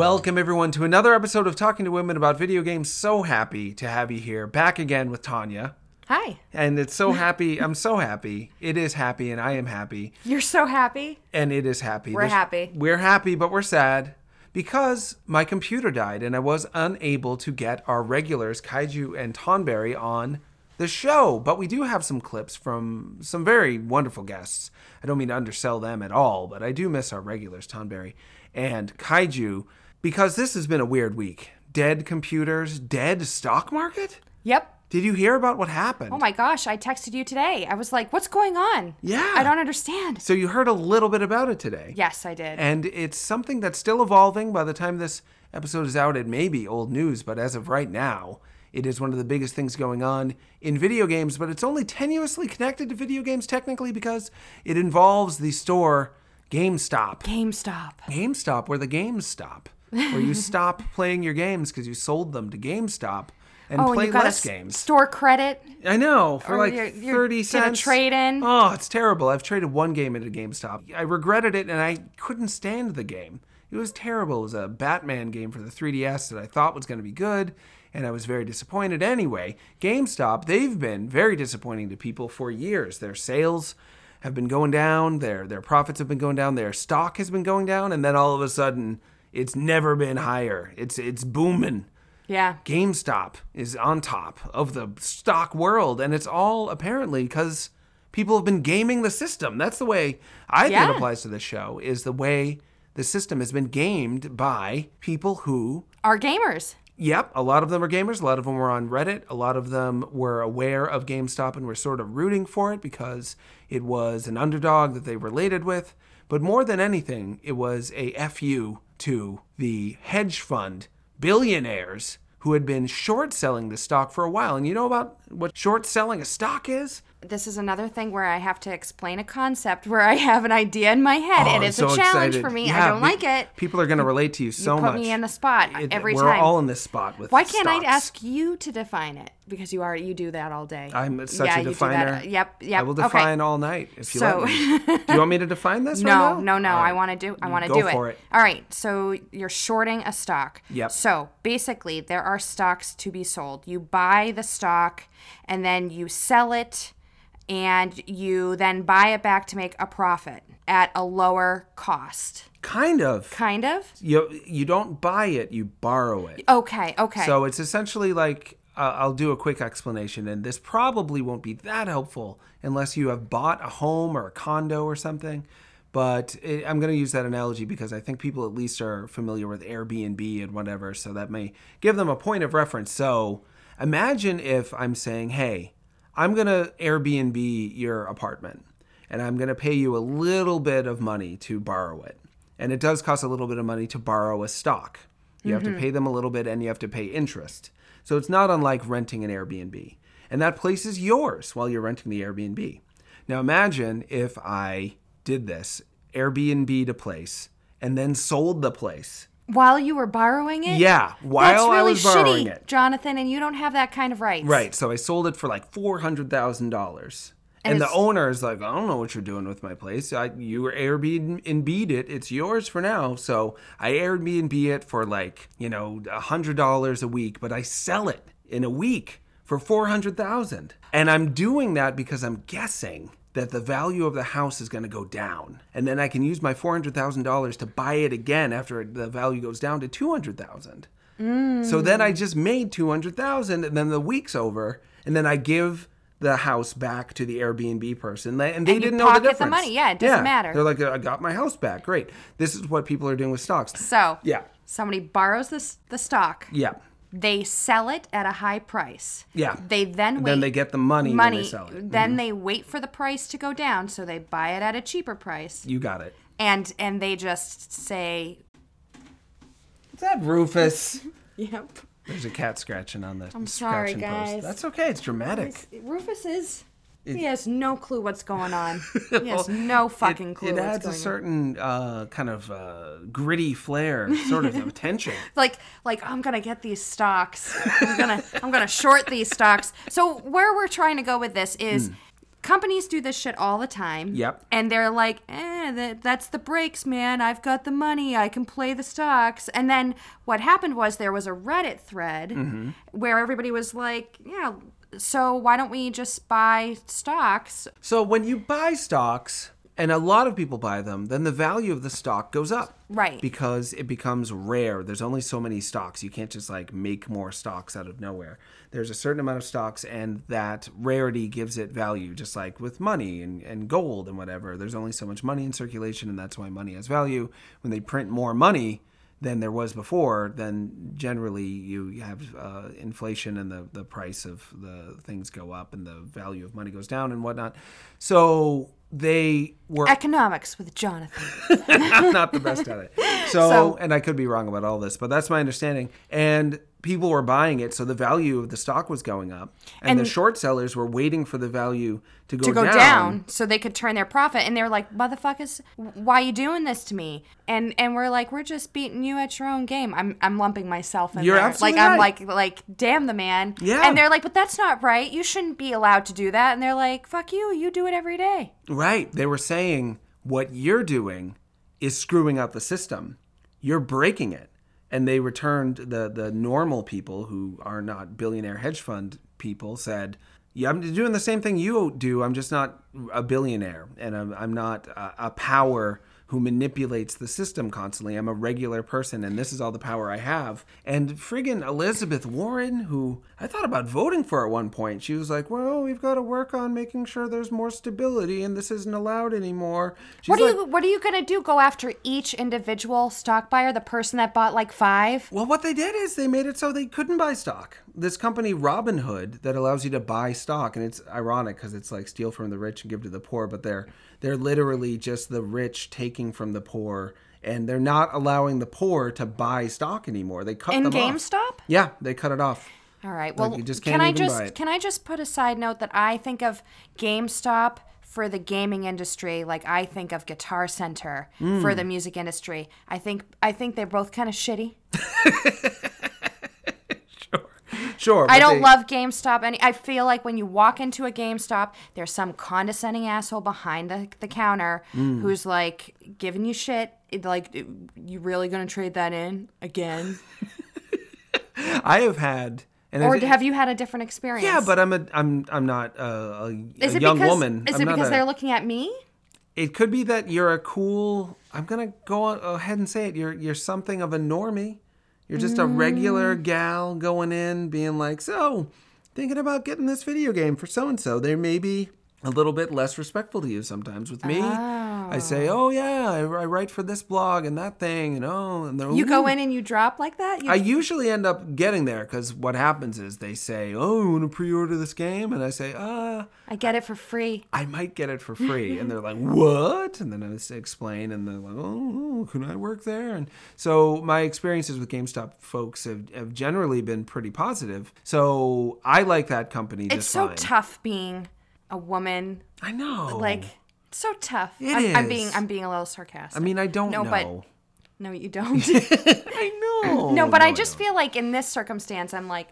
Welcome, everyone, to another episode of Talking to Women about video games. So happy to have you here, back again with Tanya. Hi. And it's so happy. I'm so happy. It is happy, and I am happy. You're so happy. And it is happy. We're happy. We're happy, but we're sad because my computer died and I was unable to get our regulars, Kaiju and Tonberry, on the show. But we do have some clips from some very wonderful guests. I don't mean to undersell them at all, but I do miss our regulars, Tonberry and Kaiju, because this has been a weird week. Dead computers, dead stock market? Yep. Did you hear about what happened? Oh my gosh, I texted you today. I was like, what's going on? Yeah. I don't understand. So you heard a little bit about it today. Yes, I did. And it's something that's still evolving. By the time this episode is out, it may be old news, but as of right now, it is one of the biggest things going on in video games, but it's only tenuously connected to video games technically because it involves the store GameStop. GameStop. GameStop, where the games stop, where you stop playing your games because you sold them to GameStop and oh, play got less games. Store credit. I know for Or like you're- you're thirty cents. trade in. Oh, it's terrible. I've traded one game into GameStop. I regretted it, and I couldn't stand the game. It was terrible. It was a Batman game for the 3DS that I thought was going to be good, and I was very disappointed. Anyway, GameStop they've been very disappointing to people for years. Their sales have been going down. Their their profits have been going down. Their stock has been going down, and then all of a sudden, it's never been higher. It's it's booming. Yeah. GameStop is on top of the stock world, and it's all apparently because people have been gaming the system. That's the way I think Yeah. it applies to this show. Is the way the system has been gamed by people who. are gamers. Yep, a lot of them are gamers. A lot of them were on Reddit. A lot of them were aware of GameStop and were sort of rooting for it because it was an underdog that they related with. But more than anything, it was a FU to the hedge fund billionaires who had been short selling the stock for a while. And you know about what short selling a stock is? This is another thing where I have to explain a concept where I have an idea in my head Oh, and it's so a challenge excited. for me. Yeah, I don't we- like it. People are going to relate to you so put much. Put me in the spot It- every we're time. all in this spot with this. Why can't I ask you to define it? Because you are you do that all day. I'm such yeah, a you definer. Yep, yep. I will okay. define all night if you So- let me. Do you want me to define this No, right now? no, no. All I want to do. I want to do it. for it. All right. So you're shorting a stock. Yep. So basically, there are stocks to be sold. You buy the stock, and then you sell it, and you then buy it back to make a profit at a lower cost. Kind of. Kind of. You you don't buy it, you borrow it. Okay. Okay. So it's essentially like uh, I'll do a quick explanation, and this probably won't be that helpful unless you have bought a home or a condo or something. But it, I'm going to use that analogy because I think people at least are familiar with Airbnb and whatever, so that may give them a point of reference. So imagine if I'm saying, hey, I'm going to Airbnb your apartment and I'm going to pay you a little bit of money to borrow it. And it does cost a little bit of money to borrow a stock. You have to mm-hmm. pay them a little bit and you have to pay interest. So it's not unlike renting an Airbnb. And that place is yours while you're renting the Airbnb. Now imagine if I did this Airbnb to place and then sold the place. While you were borrowing it. Yeah, That's while really I was borrowing shitty, it. Jonathan, and you don't have that kind of rights. Right. So I sold it for like four hundred thousand dollars. And, And the owner is like, I don't know what you're doing with my place. I, you were Airbnb it. It's yours for now. So I Airbnb it for like, you know, a hundred dollars a week, but I sell it in a week for four hundred thousand. And I'm doing that because I'm guessing that the value of the house is going to go down, and then I can use my four hundred thousand dollars to buy it again after the value goes down to two hundred thousand. Mm. So then I just made 200,000 and then the week's over and then I give the house back to the Airbnb person and they And didn't know the difference. pocket the money. Yeah, it doesn't matter. They're like I got my house back. Great. This is what people are doing with stocks. So Yeah. somebody borrows this the stock. Yeah. They sell it at a high price. Yeah. They then wait. Then they get the money, money. when they sell it. Mm-hmm. Then they wait for the price to go down, so they buy it at a cheaper price, You got it. and and they just say, Is that Rufus? "Yep." There's a cat scratching on the I'm sorry, guys. That's okay. It's dramatic. Rufus is. He has no clue what's going on. He has no fucking it, clue it adds a certain uh, kind of uh, gritty flair, sort of of tension. like like I'm gonna get these stocks. I'm gonna I'm gonna short these stocks. So where we're trying to go with this is Hmm. companies do this shit all the time. Yep. And they're like, eh, that, that's the breaks, man. I've got the money. I can play the stocks. And then what happened was there was a Reddit thread Mm-hmm. where everybody was like, yeah, so why don't we just buy stocks? So when you buy stocks, and a lot of people buy them, then the value of the stock goes up. Right. Because it becomes rare. There's only so many stocks. You can't just like make more stocks out of nowhere. There's a certain amount of stocks, and that rarity gives it value, just like with money and, and gold and whatever. There's only so much money in circulation, and that's why money has value. When they print more money, than there was before, then generally you have uh, inflation and the, the price of the things go up and the value of money goes down and whatnot. So they were Economics with Jonathan. I'm not the best at it. So, So- and I could be wrong about all this, but that's my understanding. And people were buying it, so the value of the stock was going up, and, the short sellers were waiting for the value to go, to go down. down. so they could turn their profit and they're like motherfuckers why are you doing this to me and and we're like we're just beating you at your own game i'm i'm lumping myself in You're there absolutely like i'm like like damn the man Yeah. and they're like but that's not right you shouldn't be allowed to do that and they're like fuck you you do it every day Right. They were saying what you're doing is screwing up the system. You're breaking it. And they returned the the normal people who are not billionaire hedge fund people said, "Yeah, I'm doing the same thing you do. I'm just not a billionaire, and I'm, I'm not a, a power." Who manipulates the system constantly? I'm a regular person, and this is all the power I have. And friggin' Elizabeth Warren, who I thought about voting for at one point, she was like, "Well, we've got to work on making sure there's more stability, and this isn't allowed anymore." She's what are like, you what are you gonna do go after each individual stock buyer the person that bought like five Well, what they did is they made it so they couldn't buy stock. This company, Robinhood, that allows you to buy stock, and it's ironic because it's like steal from the rich and give to the poor, but they're they're literally just the rich taking from the poor, and they're not allowing the poor to buy stock anymore. They cut in them off. gamestop Yeah, they cut it off. All right. Well, you just can I just can I just put a side note that I think of GameStop for the gaming industry like I think of Guitar Center Hmm. for the music industry. I think I think they're both kind of shitty. Sure, I don't they- love GameStop any. I feel like when you walk into a GameStop, there's some condescending asshole behind the, the counter Hmm. who's like giving you shit. Like, you really gonna trade that in again, I have had, and or it- have you had a different experience? yeah, but I'm a I'm I'm not a, a, is it young because woman. is I'm it because a- they're looking at me? It could be that you're a cool. I'm gonna go ahead and say it. You're you're something of a normie. You're just a regular Mm. gal going in, being like, so thinking about getting this video game for so and so. They may be a little bit less respectful to you sometimes. With me, I say, oh yeah, I, I write for this blog and that thing, and oh, and they're You go in and you drop like that? You, I usually end up getting there because what happens is they say, "Oh, you want to pre-order this game?" and I say, "Ah, I get it for free. I might get it for free. and they're like, what? And then I explain, and they're like, oh, can I work there? And so my experiences with GameStop folks have, have generally been pretty positive. So I like that company just It's so fine. tough being a woman. I know. Like so tough. It I'm, I'm being I'm being a little sarcastic. I mean, I don't No, know. but- no, you don't. I know. no, but I just don't. feel like in this circumstance, I'm like,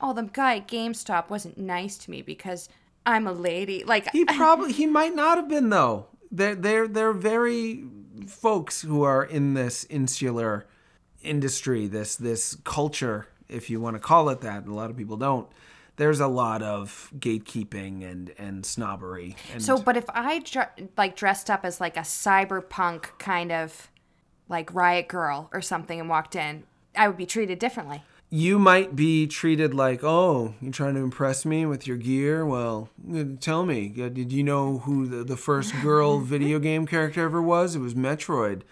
oh, the guy at GameStop wasn't nice to me because I'm a lady. Like He probably he might not have been though. They're they're they're very folks who are in this insular industry, this this culture, if you want to call it that. A lot of people don't. There's a lot of gatekeeping and and snobbery. And So, but if I dr- like dressed up as like a cyberpunk kind of like riot girl or something and walked in, I would be treated differently. you might be treated like, oh, you're trying to impress me with your gear. Well, uh, tell me, uh, did you know who the, the first girl video game character ever was? It was Metroid.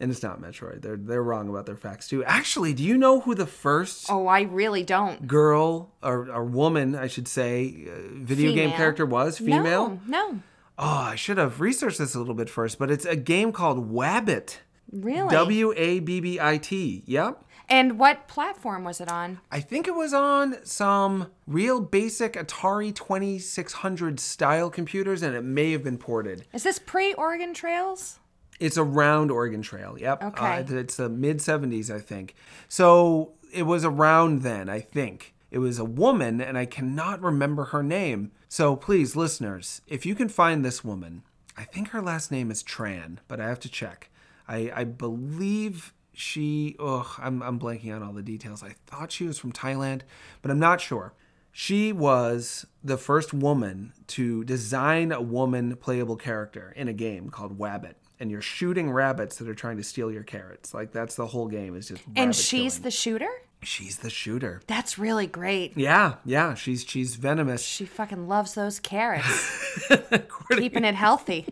And it's not Metroid. They're they're wrong about their facts too. Actually, do you know who the first Oh, I really don't. girl or, or woman, I should say, uh, video game character was? Female? No, no, Oh, I should have researched this a little bit first, but it's a game called Wabbit. really. W A B B I T. Yep. and what platform was it on? I think it was on some real basic Atari 2600 style computers, and it may have been ported. Is this pre Oregon Trails? It's around Oregon Trail. Yep. Okay. Uh, it's the mid 70s, I think. So it was around then, I think. It was a woman, and I cannot remember her name. So please, listeners, if you can find this woman, I think her last name is Tran, but I have to check. I, I believe she. Ugh, I'm, I'm blanking on all the details. I thought she was from Thailand, but I'm not sure. She was the first woman to design a woman playable character in a game called Wabbit. And you're shooting rabbits that are trying to steal your carrots. Like that's the whole game is just. And she's killing. the shooter? she's the shooter. That's really great. Yeah, yeah. She's she's venomous. She fucking loves those carrots. Keeping it healthy.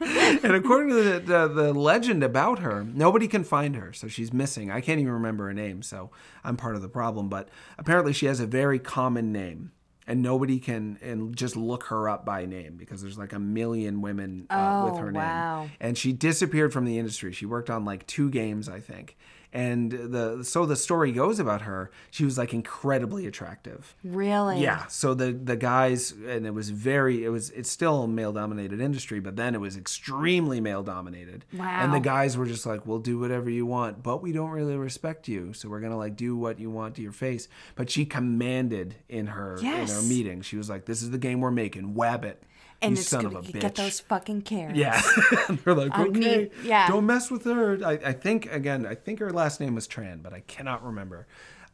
and according to the, the, the legend about her, nobody can find her. So she's missing. I can't even remember her name. So I'm part of the problem. But apparently she has a very common name. And nobody can and just look her up by name because there's like a million women uh, with Oh, her wow. name. And she disappeared from the industry. She worked on like two games, I think. And the so the story goes about her. She was like incredibly attractive. Really? Yeah. So the the guys and it was very it was it's still a male dominated industry, but then it was extremely male dominated. wow And the guys were just like, "We'll do whatever you want, but we don't really respect you, so we're gonna like do what you want to your face." But she commanded in her in her Yes. meeting. She was like, "This is the game we're making. Wabbit, And you it's son gonna of a bitch. get those fucking carrots. Yeah, they're like, okay, mean, yeah. don't mess with her. I, I think again, I think her last name was Tran, but I cannot remember.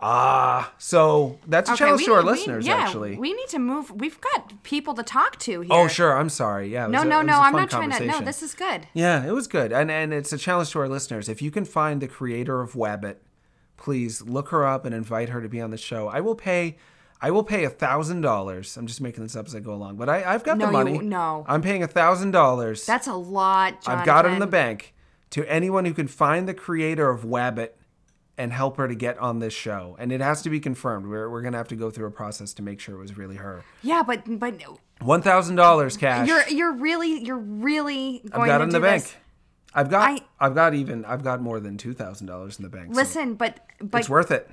Ah, so that's a challenge we- to our we- listeners. yeah, actually, we need to move. We've got people to talk to here. Oh, sure. I'm sorry. Yeah. No, a- no, no. I'm not trying to. No, this is good. Yeah, it was good, and and it's a challenge to our listeners. If you can find the creator of Wabbit, please look her up and invite her to be on the show. I will pay. I will pay a thousand dollars. I'm just making this up as I go along, but I, I've got No, the you- money. no. I'm paying a thousand dollars. That's a lot. Jonathan. I've got it in the bank to anyone who can find the creator of Wabbit and help her to get on this show. And it has to be confirmed. We're, we're going to have to go through a process to make sure it was really her. Yeah, but but $1,000 cash. you're you're really you're really going to I've got to it in the bank. this. I've got I- I've got even I've got more than $2,000 in the bank. so Listen, but but it's worth it.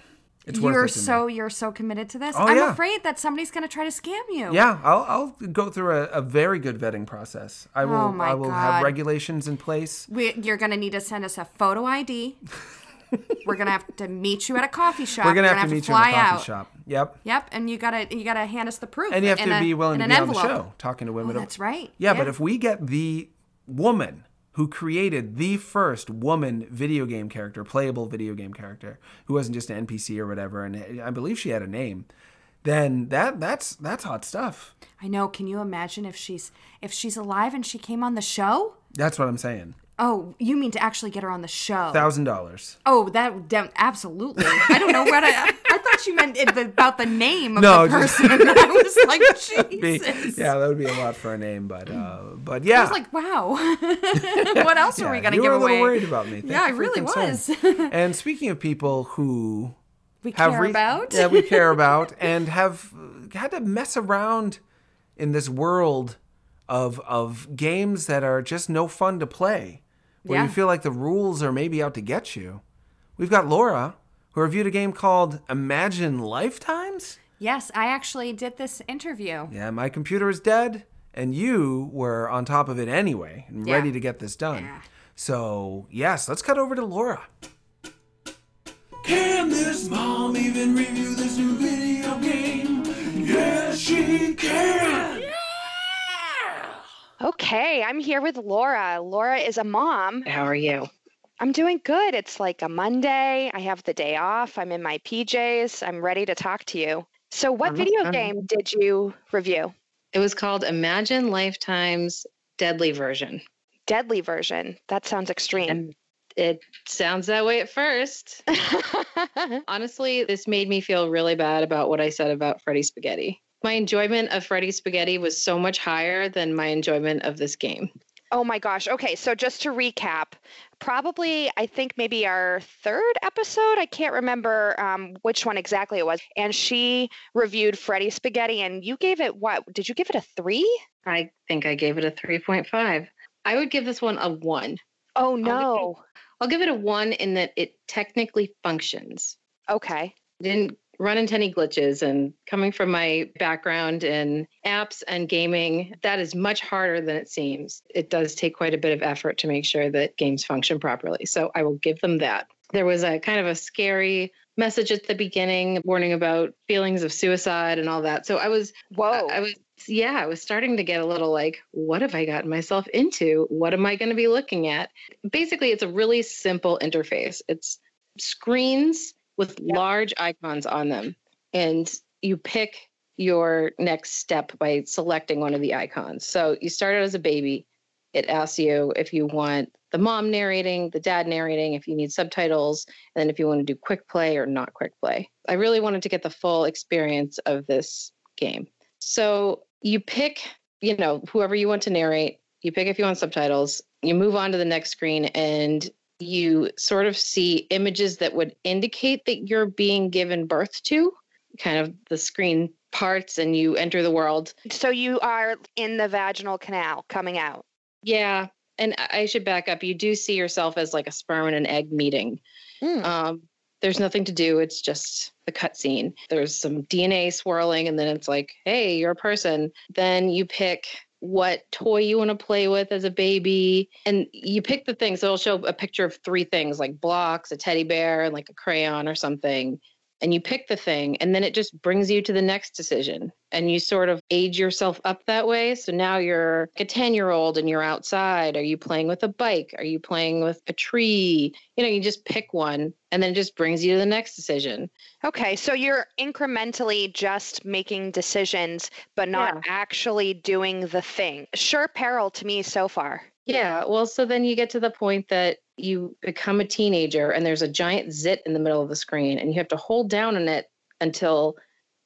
It's you're it to me. so you're so committed to this. Oh, I'm yeah. afraid that somebody's going to try to scam you. Yeah, I'll, I'll go through a, a very good vetting process. I oh will Oh, my I will have regulations in place. We, you're going to need to send us a photo ID. We're going to have to meet you at a coffee shop. We're gonna have to meet you in a coffee out. shop. Yep. Yep, and you gotta you gotta hand us the proof. And you have to a- be willing to be on the show talking to women. Oh, that's right. Yeah, but if we get the woman who created the first woman video game character, playable video game character, who wasn't just an NPC or whatever, and I believe she had a name, then that that's that's hot stuff. I know. Can you imagine if she's if she's alive and she came on the show? That's what I'm saying. Oh, you mean to actually get her on the show? Thousand dollars. oh, that absolutely. I don't know what I. I thought you meant it, about the name of No, the just- person. I was like, Be- Yeah, that would be a lot for a name, but uh, but yeah. I was like, wow. what else are we gonna you give were a little away? worried about me. Thank Yeah, I really concern. was. and speaking of people who we have care re- about. yeah, we care about, and have had to mess around in this world of of games that are just no fun to play, where you feel like the rules are maybe out to get you. We've got Laura, who reviewed a game called Imagine Lifetimes. Yes, I actually did this interview. Yeah, my computer is dead, and you were on top of it anyway and Yeah. ready to get this done. Yeah. So, yes, let's cut over to Laura. Can this mom even review this new video game? Yes, she can! Okay, I'm here with Laura. Laura is a mom. How are you? I'm doing good. It's like a Monday. I have the day off. I'm in my PJs. I'm ready to talk to you. So, what video game did you review? It was called Imagine Lifetime's Deadly Version. Deadly version. That sounds extreme. And it sounds that way at first. Honestly, this made me feel really bad about what I said about Freddy Spaghetti. My enjoyment of Freddy Spaghetti was so much higher than my enjoyment of this game. Oh my gosh. Okay, so just to recap, probably I think maybe our third episode. I can't remember um, which one exactly it was. And she reviewed Freddy Spaghetti, and you gave it what? Did you give it a three? I think I gave it a 3.5. I would give this one a 1. Oh give it- no. I'll give it a 1 in that it technically functions. Okay. didn't run into any glitches and coming from my background in apps and gaming that is much harder than it seems it does take quite a bit of effort to make sure that games function properly so i will give them that there was a kind of a scary message at the beginning warning about feelings of suicide and all that. So I was Whoa. I, I was yeah, I was starting to get a little like, what have I gotten myself into? What am I going to be looking at? Basically, it's a really simple interface. It's screens with large icons on them, and you pick your next step by selecting one of the icons. So you start out as a baby. It asks you if you want the mom narrating, the dad narrating, if you need subtitles, and then if you want to do quick play or not quick play. I really wanted to get the full experience of this game. So you pick, you know, whoever you want to narrate, you pick if you want subtitles, you move on to the next screen and you sort of see images that would indicate that you're being given birth to, kind of the screen parts, and you enter the world. so you are in the vaginal canal coming out. Yeah. And I should back up. You do see yourself as like a sperm and an egg meeting. Mm. Um, there's nothing to do. It's just the cutscene. There's some DNA swirling, and then it's like, hey, you're a person. Then you pick what toy you want to play with as a baby, and you pick the thing. So it'll show a picture of three things, like blocks, a teddy bear, and like a crayon or something. And you pick the thing, and then it just brings you to the next decision. And you sort of age yourself up that way. So now you're a 10 year old and you're outside. Are you playing with a bike? Are you playing with a tree? You know, you just pick one and then it just brings you to the next decision. Okay, so you're incrementally just making decisions, but not actually doing the thing. Sure, peril to me so far. Yeah. Well, so then you get to the point that you become a teenager and there's a giant zit in the middle of the screen and you have to hold down on it until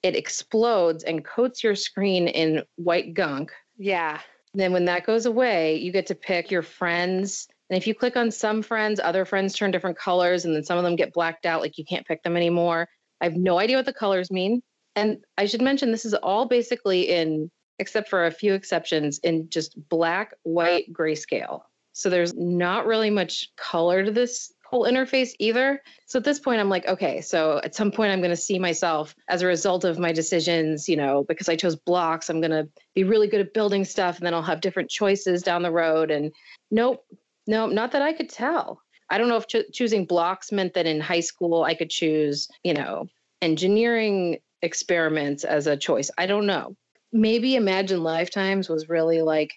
it explodes and coats your screen in white gunk. Yeah. Then when that goes away, you get to pick your friends. And if you click on some friends, other friends turn different colors and then some of them get blacked out, like you can't pick them anymore. I have no idea what the colors mean. And I should mention this is all basically in, except for a few exceptions, in just black, white, grayscale. So there's not really much color to this whole interface either. So at this point, I'm like, okay, so at some point, I'm going to see myself as a result of my decisions, you know, because I chose blocks, I'm going to be really good at building stuff and then I'll have different choices down the road. And nope, nope, not that I could tell. I don't know if cho- choosing blocks meant that in high school I could choose, you know, engineering experiments as a choice. I don't know. Maybe Imagine Lifetimes was really like,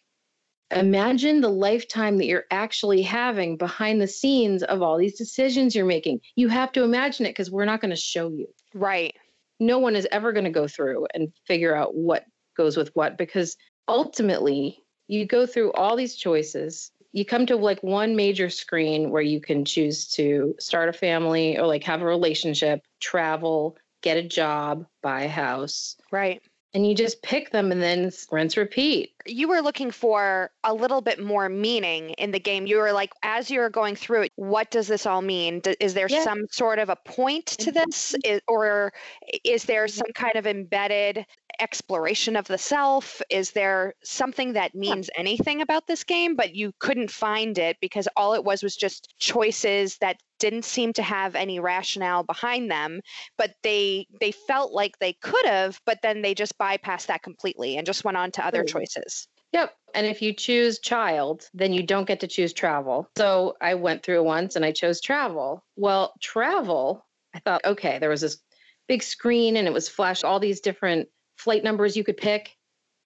imagine the lifetime that you're actually having behind the scenes of all these decisions you're making. You have to imagine it because we're not going to show you. Right. No one is ever going to go through and figure out what goes with what because ultimately you go through all these choices. You come to like one major screen where you can choose to start a family or like have a relationship, travel, get a job, buy a house, Right. And you just pick them and then rinse repeat. You were looking for a little bit more meaning in the game. You were like, as you're going through it, what does this all mean? D- Is there Yeah. some sort of a point to mm-hmm. this? Is, or is there some kind of embedded exploration of the self? Is there something that means anything about this game, but you couldn't find it because all it was was just choices that didn't seem to have any rationale behind them but they they felt like they could have but then they just bypassed that completely and just went on to other choices Yep. And if you choose child, then you don't get to choose travel. So I went through once and I chose travel. Well, travel, I thought, okay, there was this big screen and it was flash all these different flight numbers you could pick.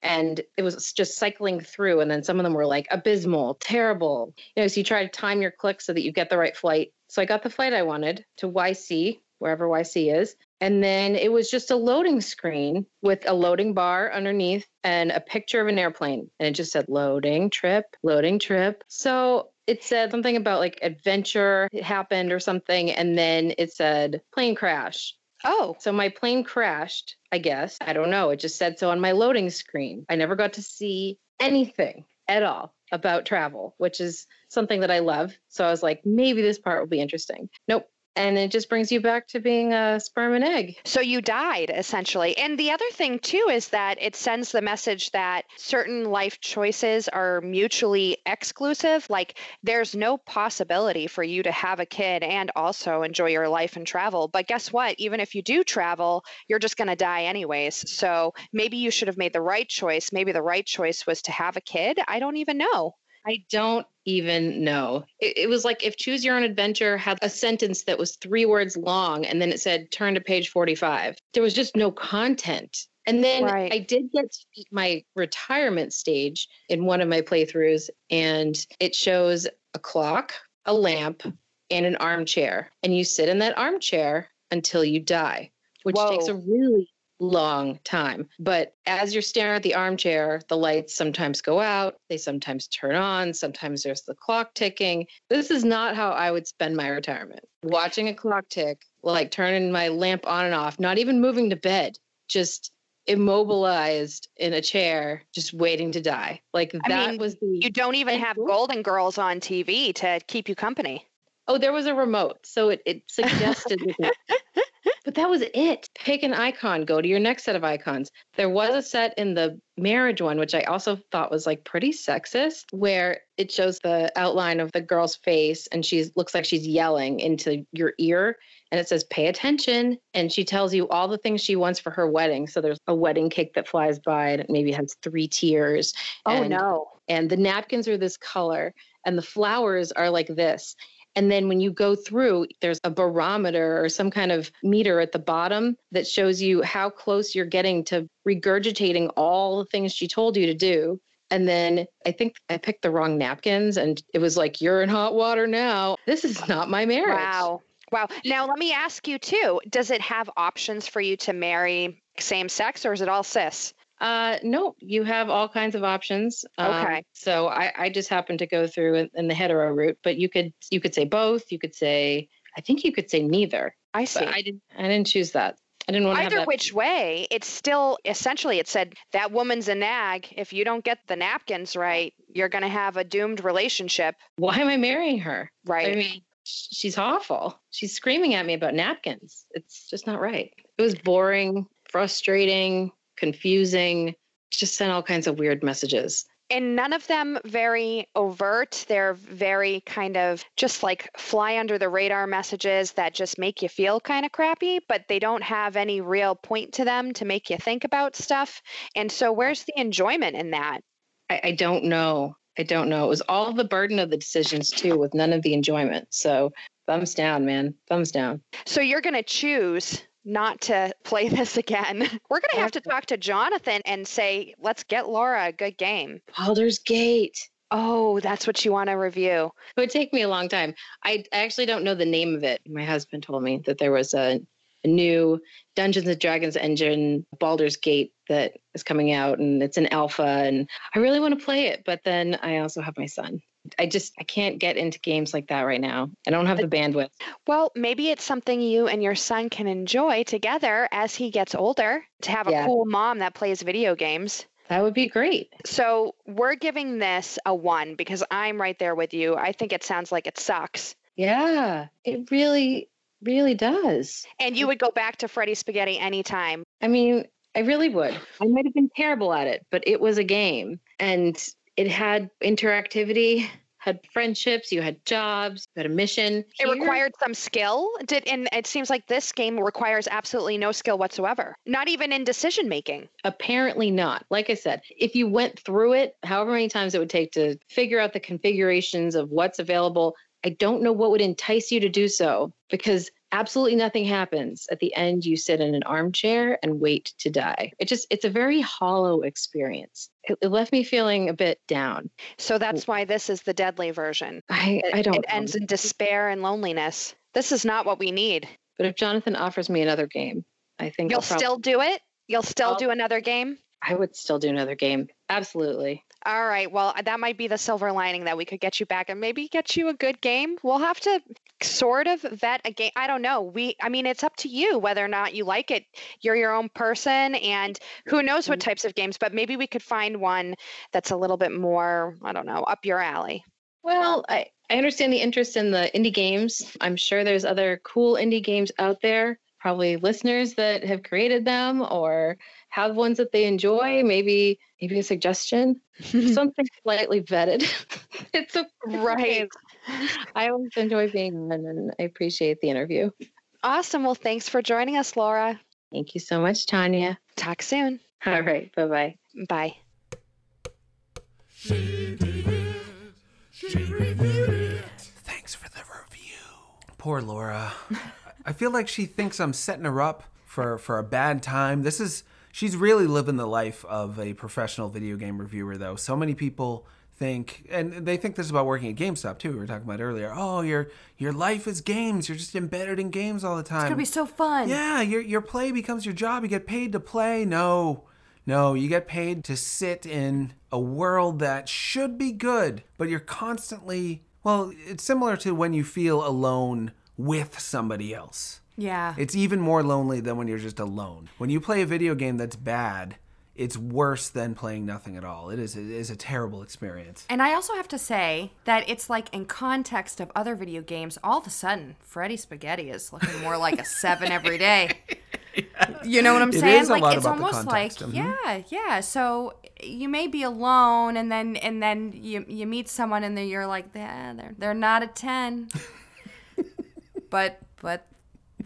And it was just cycling through. And then some of them were like abysmal, terrible. You know, so you try to time your click so that you get the right flight. So I got the flight I wanted to YC, wherever YC is. And then it was just a loading screen with a loading bar underneath and a picture of an airplane. And it just said loading trip, loading trip. So it said something about like adventure happened or something. And then it said plane crash. Oh So my plane crashed, I guess. I don't know. It just said so on my loading screen. I never got to see anything at all about travel, which is something that I love. So I was like, maybe this part will be interesting. Nope. And it just brings you back to being a sperm and egg. so you died essentially. And the other thing too is that it sends the message that certain life choices are mutually exclusive. Like there's no possibility for you to have a kid and also enjoy your life and travel. But guess what? Even if you do travel you're just going to die anyways. So maybe you should have made the right choice. Maybe the right choice was to have a kid. I don't even know I don't even know. It, it was like if Choose Your Own Adventure had a sentence that was three words long and then it said turn to page 45. There was just no content. And then Right. I did get to my retirement stage in one of my playthroughs, and it shows a clock, a lamp, and an armchair. And you sit in that armchair until you die, which takes a really long time. But as you're staring at the armchair, the lights sometimes go out, they sometimes turn on, sometimes there's the clock ticking. This is not how I would spend my retirement. Watching a clock tick, like turning my lamp on and off, not even moving to bed, just immobilized in a chair, just waiting to die. Like I that mean, was the You don't even have. Golden Girls on TV to keep you company. Oh, there was a remote, so it, it suggested. But that was it. Pick an icon. Go to your next set of icons. There was a set in the marriage one, which I also thought was like pretty sexist, where it shows the outline of the girl's face, and she looks like she's yelling into your ear, and it says "Pay attention," and she tells you all the things she wants for her wedding. So there's a wedding cake that flies by, and it maybe has three tiers. Oh and no. and the napkins are this color and the flowers are like this and then when you go through there's a barometer or some kind of meter at the bottom that shows you how close you're getting to regurgitating all the things she told you to do and then i think i picked the wrong napkins and it was like you're in hot water now this is not my marriage Wow. Wow. Now let me ask you too. Does it have options for you to marry same sex or is it all cis? Uh, no, you have all kinds of options. Um, Okay. so I, I just happened to go through in, in the hetero route, but you could you could say both. You could say I think you could say neither. I see. But I didn't I didn't choose that. I didn't want to Either which way, it's still essentially it said that woman's a nag. If you don't get the napkins right, you're going to have a doomed relationship, Why am I marrying her? right? I mean, she's awful. She's screaming at me about napkins. It's just not right. It was boring, frustrating, confusing. Just sent all kinds of weird messages. and none of them very overt. They're very kind of just like fly under the radar messages that just make you feel kind of crappy, but they don't have any real point to them to make you think about stuff. And so, where's the enjoyment in that? I, I don't know. I don't know. It was all the burden of the decisions too, with none of the enjoyment. So thumbs down, man. Thumbs down. So, you're going to choose not to play this again. We're going to have to talk to Jonathan and say, let's get Laura a good game. Baldur's Gate. Oh, that's what you want to review. It would take me a long time. I, actually don't know the name of it. My husband told me that there was a, a new Dungeons and Dragons engine, Baldur's Gate, that is coming out, and it's an alpha, and I really want to play it. But then I also have my son. I just I can't get into games like that right now. I don't have the bandwidth. Well, maybe it's something you and your son can enjoy together as he gets older to have a Yeah. cool mom that plays video games. That would be great. So, we're giving this a one because I'm right there with you. I think it sounds like it sucks. Yeah, it really, really does. And you would go back to Freddy Spaghetti anytime. I mean, I really would. I might have been terrible at it, but it was a game and it had interactivity, had friendships, you had jobs, you had a mission. It Here- required some skill. Did and it seems like this game requires absolutely no skill whatsoever. Not even in decision making. Apparently not. Like I said, if you went through it, however many times it would take to figure out the configurations of what's available, I don't know what would entice you to do so because absolutely nothing happens. At the end, you sit in an armchair and wait to die. It just, it's a very hollow experience. It, it left me feeling a bit down. So that's why this is the deadly version. I, I don't it know. ends in despair and loneliness. This is not what we need. But if Jonathan offers me another game, I think You'll still do it? You'll still I'll- do another game? I would still do another game. Absolutely. All right. Well, uh, that might be the silver lining that we could get you back and maybe get you a good game. We'll have to sort of vet a game. I don't know. We I mean, it's up to you whether or not you like it. You're your own person and who knows what mm-hmm. types of games, but maybe we could find one that's a little bit more, I don't know, up your alley. Well, I, I understand the interest in the indie games. I'm sure there's other cool indie games out there, probably listeners that have created them or have ones that they enjoy. Maybe maybe a suggestion. Something slightly vetted. it's a Right. I always enjoy being on and I appreciate the interview. Awesome. Well, thanks for joining us, Laura. Thank you so much, Tanya. Talk soon. All right. Bye bye. Bye. Shake it, reviewed it. Thanks for the review. Poor Laura. I feel like she thinks I'm setting her up for for a bad time. This is she's really living the life of a professional video game reviewer though. So many people think and they think this is about working at GameStop too. We were talking about earlier. Oh, your your life is games. You're just embedded in games all the time. It's gonna be so fun. Yeah, your your play becomes your job. You get paid to play. No. No, you get paid to sit in a world that should be good, but you're constantly well, it's similar to when you feel alone with somebody else. Yeah. It's even more lonely than when you're just alone. When you play a video game that's bad, it's worse than playing nothing at all. It is it is a terrible experience. And I also have to say that it's like in context of other video games, all of a sudden, Freddy Spaghetti is looking more like a seven every day. You know what I'm saying? is a like lot it's about the almost like mhm. yeah, yeah. So you may be alone, and then and then you you meet someone, and then you're like, yeah, they're they're not a ten, but but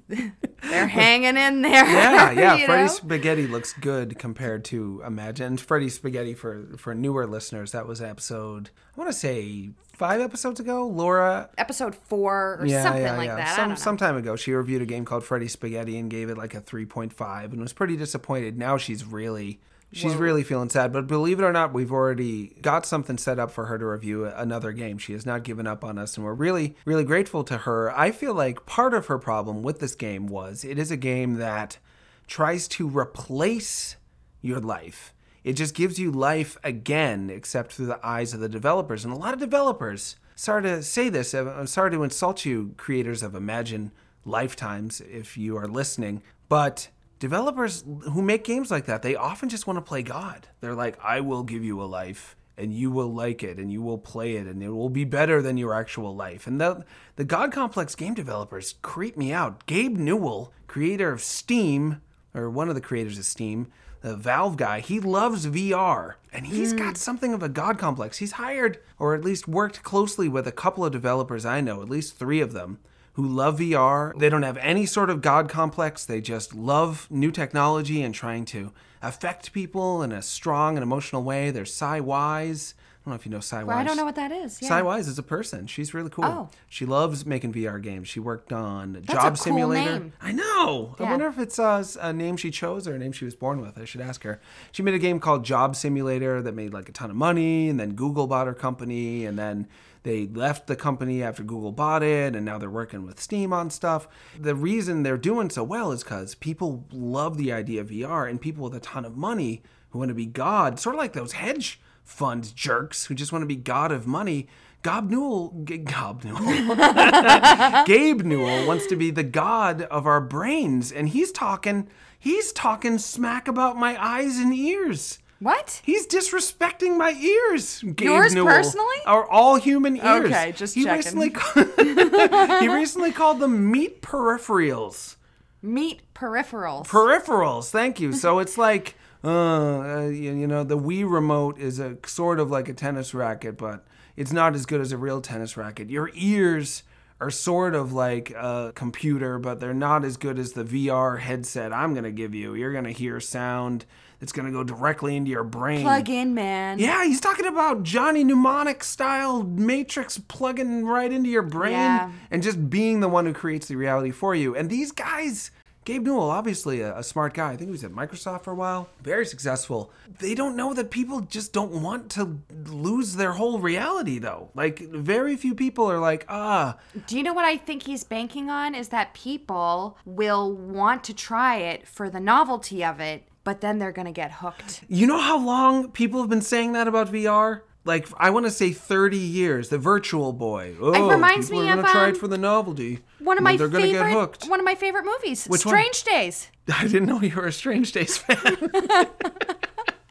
they're hanging in there. Yeah, yeah. you Freddy know? Spaghetti looks good compared to Imagine. Freddy Spaghetti for for newer listeners. That was episode. I want to say five episodes ago. Laura Episode four or yeah, something yeah, like yeah. that. Some some time ago, she reviewed a game called Freddy Spaghetti and gave it like a three point five, and was pretty disappointed. Now she's really she's really feeling sad. But believe it or not, we've already got something set up for her to review another game. She has not given up on us, and we're really really grateful to her. I feel like part of her problem with this game was it is a game that tries to replace your life. It just gives you life again, except through the eyes of the developers. And a lot of developers, sorry to say this, I'm sorry to insult you, creators of Imagine Lifetimes, if you are listening, but developers who make games like that, they often just want to play God. They're like, I will give you a life. And you will like it, and you will play it, and it will be better than your actual life. And the the God complex game developers creep me out. Gabe Newell, creator of Steam, or one of the creators of Steam, the Valve guy, he loves VR and he's hmm. got something of a god complex. He's hired or at least worked closely with a couple of developers I know, at least three of them, who love VR. They don't have any sort of god complex. They just love new technology and trying to affect people in a strong and emotional way. They're Cy Wise. I don't know if you know Cy Wise. Well, I don't know what that is. Yeah. Cy Wise is a person. She's really cool. Oh. She loves making VR games. She worked on a Job cool Simulator. name. I know. I wonder if it's uh, a name she chose or a name she was born with. I should ask her. She made a game called Job Simulator that made like a ton of money, and then Google bought her company, and then they left the company after Google bought it, and now they're working with Steam on stuff. The reason they're doing so well is because people love the idea of VR, and people with a ton of money who want to be God, sort of like those hedge fund jerks who just want to be God of money. Gob Newell, G- Gob Newell, Gabe Newell wants to be the god of our brains, and he's talking, he's talking smack about my eyes and ears. What? He's disrespecting my ears. Gabe Yours Newell. personally? Or all human ears. Okay, just he checking. recently ca- he recently called them meat peripherals. Meat peripherals. Peripherals. Thank you. So it's like, uh, uh, you, you know, the Wii remote is a sort of like a tennis racket, but it's not as good as a real tennis racket. Your ears are sort of like a computer, but they're not as good as the VR headset I'm going to give you. You're going to hear sound that's going to go directly into your brain. Plug in, man. Yeah, he's talking about Johnny Mnemonic style Matrix plugging right into your brain Yeah. and just being the one who creates the reality for you. And these guys, Gabe Newell, obviously a, a smart guy. I think he was at Microsoft for a while, very successful. They don't know that people just don't want to lose their whole reality, though. Like, very few people are like, ah, Do you know what I think he's banking on? Is that people will want to try it for the novelty of it, but then they're going to get hooked. You know how long people have been saying that about VR? Like I want to say 30 years. The Virtual Boy. Oh, it reminds people me of, try um, it for the novelty. One of my They're gonna get favorite hooked. one of my favorite movies, Which one? Strange Days. I didn't know you were a Strange Days fan.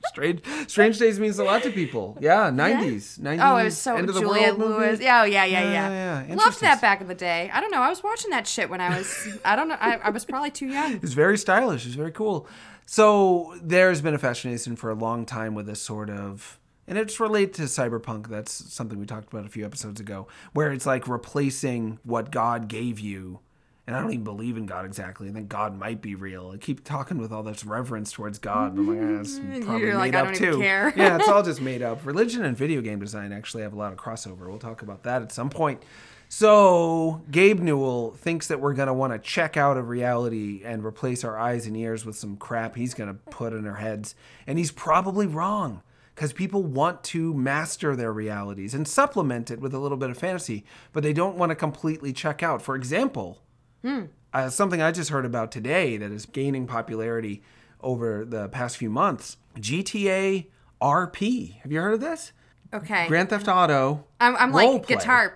Strange Strange Days means a lot to people. Yeah, 90s. 90s. Oh, it was so end world Lewis. movie. Yeah, oh, yeah, yeah, Yeah, yeah. yeah, yeah. Loved that back in the day. I don't know. I was watching that shit when I was. I don't know. I, I was probably too young. It's very stylish. It's very cool. So there's been a fascination for a long time with this sort of, and it's related to cyberpunk. That's something we talked about a few episodes ago, where it's like replacing what God gave you and I don't even believe in God exactly. I think God might be real. I keep talking with all this reverence towards God. And I'm like, ah, it's probably You're like, made I up too. yeah, it's all just made up. Religion and video game design actually have a lot of crossover. We'll talk about that at some point. So Gabe Newell thinks that we're gonna want to check out of reality and replace our eyes and ears with some crap he's gonna put in our heads, and he's probably wrong because people want to master their realities and supplement it with a little bit of fantasy, but they don't want to completely check out. For example, uh, something I just heard about today that is gaining popularity over the past few months GTA RP. Have you heard of this? Okay. Grand Theft Auto. I'm, I'm like play. guitar.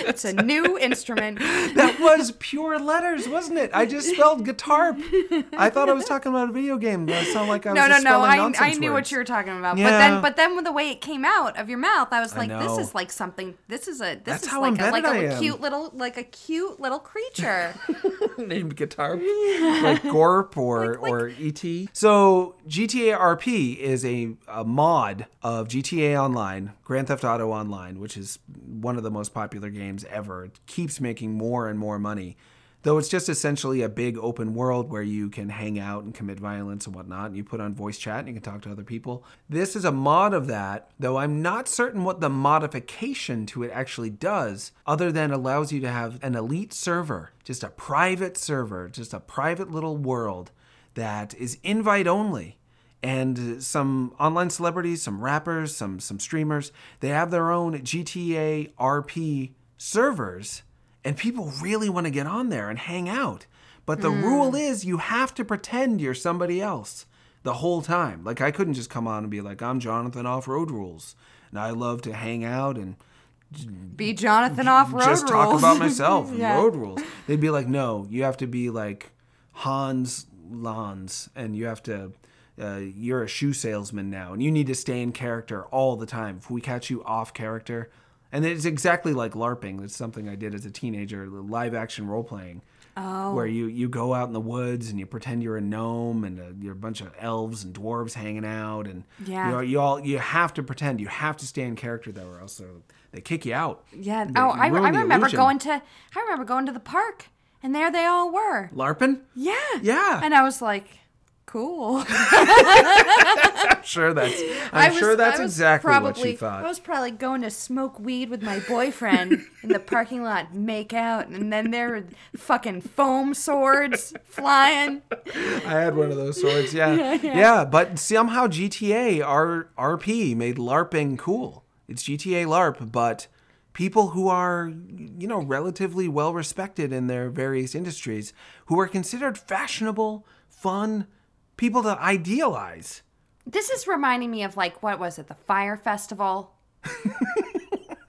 it's a new instrument. That was pure letters, wasn't it? I just spelled guitar. I thought I was talking about a video game. That sounded like I was No, no, no. I, I knew words. what you were talking about. But then but then with the way it came out of your mouth, I was like, this is like something this is a this That's is like a like I a cute little like a cute little creature. named guitar like gorp or or et so gta rp is a, a mod of gta online grand theft auto online which is one of the most popular games ever. It keeps making more and more money though it's just essentially a big open world where you can hang out and commit violence and whatnot and you put on voice chat and you can talk to other people. This is a mod of that though i'm not certain what the modification to it actually does other than allows you to have an elite server just a private server just a private little world that is invite only. And some online celebrities, some rappers, some some streamers, they have their own GTA RP servers and people really want to get on there and hang out. But the rule is you have to pretend you're somebody else the whole time. Like I couldn't just come on and be like I'm Jonathan Off Road Rules and I love to hang out and Be Jonathan off road rules. just talk about myself and Yeah. road rules. They'd be like, no, you have to be like Hans Lons, and you have to. Uh, you're a shoe salesman now, and you need to stay in character all the time. If we catch you off character, and it's exactly like LARPing. It's something I did as a teenager, live action role playing. Oh. Where you, you go out in the woods and you pretend you're a gnome and uh you're a bunch of elves and dwarves hanging out and Yeah. you, know, you all you have to pretend you have to stay in character though or else they'll- they kick you out. Yeah. They Oh, I, I remember going to I remember going to the park and there they all were. LARPing? Yeah. Yeah. And I was like, cool. I'm sure that's I'm was- sure that's exactly probably, what you thought. I was probably going to smoke weed with my boyfriend in the parking lot, make out, and then there were fucking foam swords flying. I had one of those swords, yeah. yeah. but somehow GTA R- RP made LARPing cool. It's GTA LARP, but people who are, you know, relatively well respected in their various industries, who are considered fashionable, fun, people to idealize. This is reminding me of like what was it, the Fyre Festival,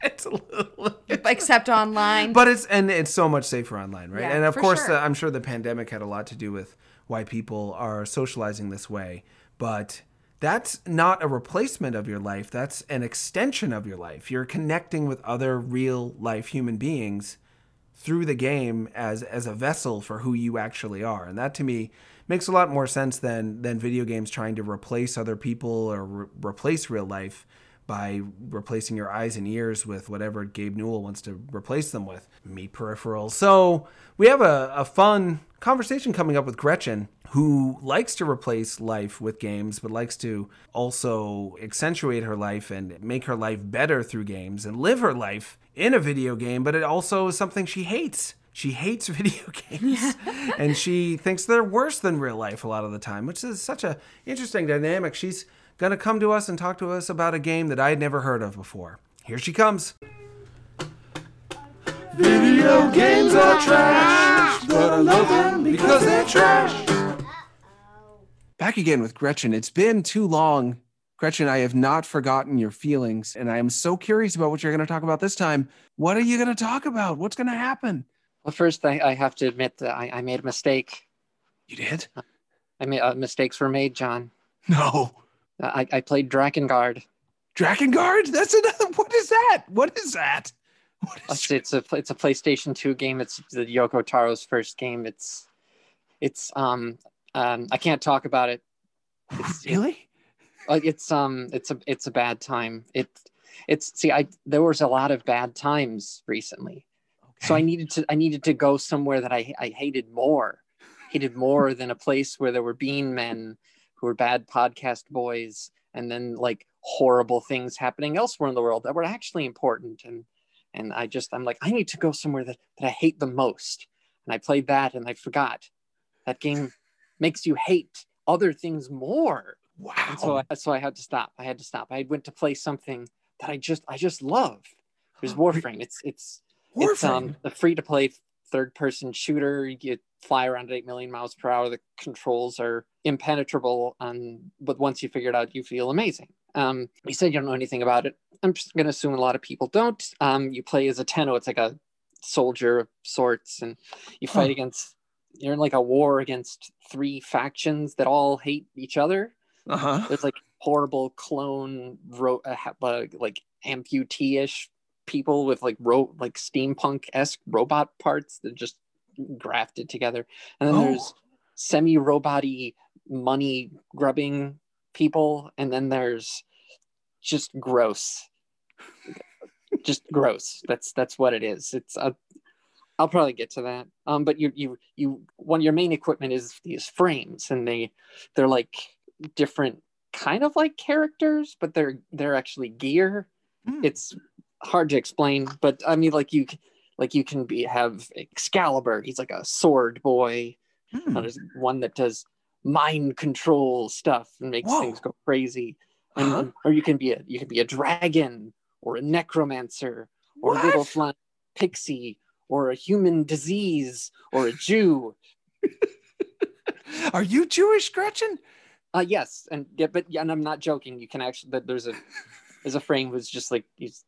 It's a little except online. but it's and it's so much safer online, right? Yeah, and of course, sure. uh, I'm sure the pandemic had a lot to do with why people are socializing this way. But that's not a replacement of your life. That's an extension of your life. You're connecting with other real life human beings through the game as as a vessel for who you actually are, and that to me makes a lot more sense than than video games trying to replace other people or re- replace real life by replacing your eyes and ears with whatever Gabe Newell wants to replace them with. Meat peripherals. So we have a, a fun conversation coming up with Gretchen, who likes to replace life with games, but likes to also accentuate her life and make her life better through games and live her life in a video game, but it also is something she hates. She hates video games and she thinks they're worse than real life a lot of the time, which is such a interesting dynamic. She's going to come to us and talk to us about a game that I had never heard of before. Here she comes. Video games are trash, but I love them because they're trash. Back again with Gretchen. It's been too long. Gretchen, I have not forgotten your feelings, and I am so curious about what you're going to talk about this time. What are you going to talk about? What's going to happen? Well, first, I, I have to admit that I, I made a mistake. You did? I made uh, mistakes were made, John. No. I, I played Drakengard. Drakengard? That's another. What is that? What is that? What is It's, it's a it's a PlayStation 2 game. It's the Yoko Taro's first game. It's it's um um I can't talk about it. It's, really? Uh, it's um it's a it's a bad time. It it's see I there was a lot of bad times recently. So I needed to I needed to go somewhere that I I hated more, hated more than a place where there were bean men who were bad podcast boys, and then like horrible things happening elsewhere in the world that were actually important. And and I just I'm like I need to go somewhere that that I hate the most. And I played that, and I forgot that game makes you hate other things more. Wow. And so I, so I had to stop. I had to stop. I went to play something that I just I just love. There's Warframe. It's it's it's um a free to play third person shooter. You fly around at eight million miles per hour. The controls are impenetrable, and but once you figure it out, you feel amazing. Um, you said you don't know anything about it. I'm just gonna assume a lot of people don't. Um, you play as a Tenno. It's like a soldier of sorts, and you fight Huh. against. You're in like a war against three factions that all hate each other Uh huh. there's like horrible clone ro- uh, uh, like amputee-ish people with like ro- like steampunk-esque robot parts that just grafted together. And then Oh. there's semi-robot-y money grubbing people. And then there's just gross. Just gross. That's that's what it is. It's uh, i'll probably get to that. Um but you you you one of your main equipment is these frames and they they're like different kind of like characters but they're they're actually gear. Hmm. it's hard to explain but i mean like you like you can be have excalibur he's like a sword boy Hmm. and there's one that does mind control stuff and makes Whoa. things go crazy and Uh-huh. or you can be a you can be a dragon or a necromancer or a little flying pixie or a human disease or a jew Are you Jewish, Gretchen? Uh yes, and yeah, but yeah, and I'm not joking. You can actually that there's a there's a frame who's just like he's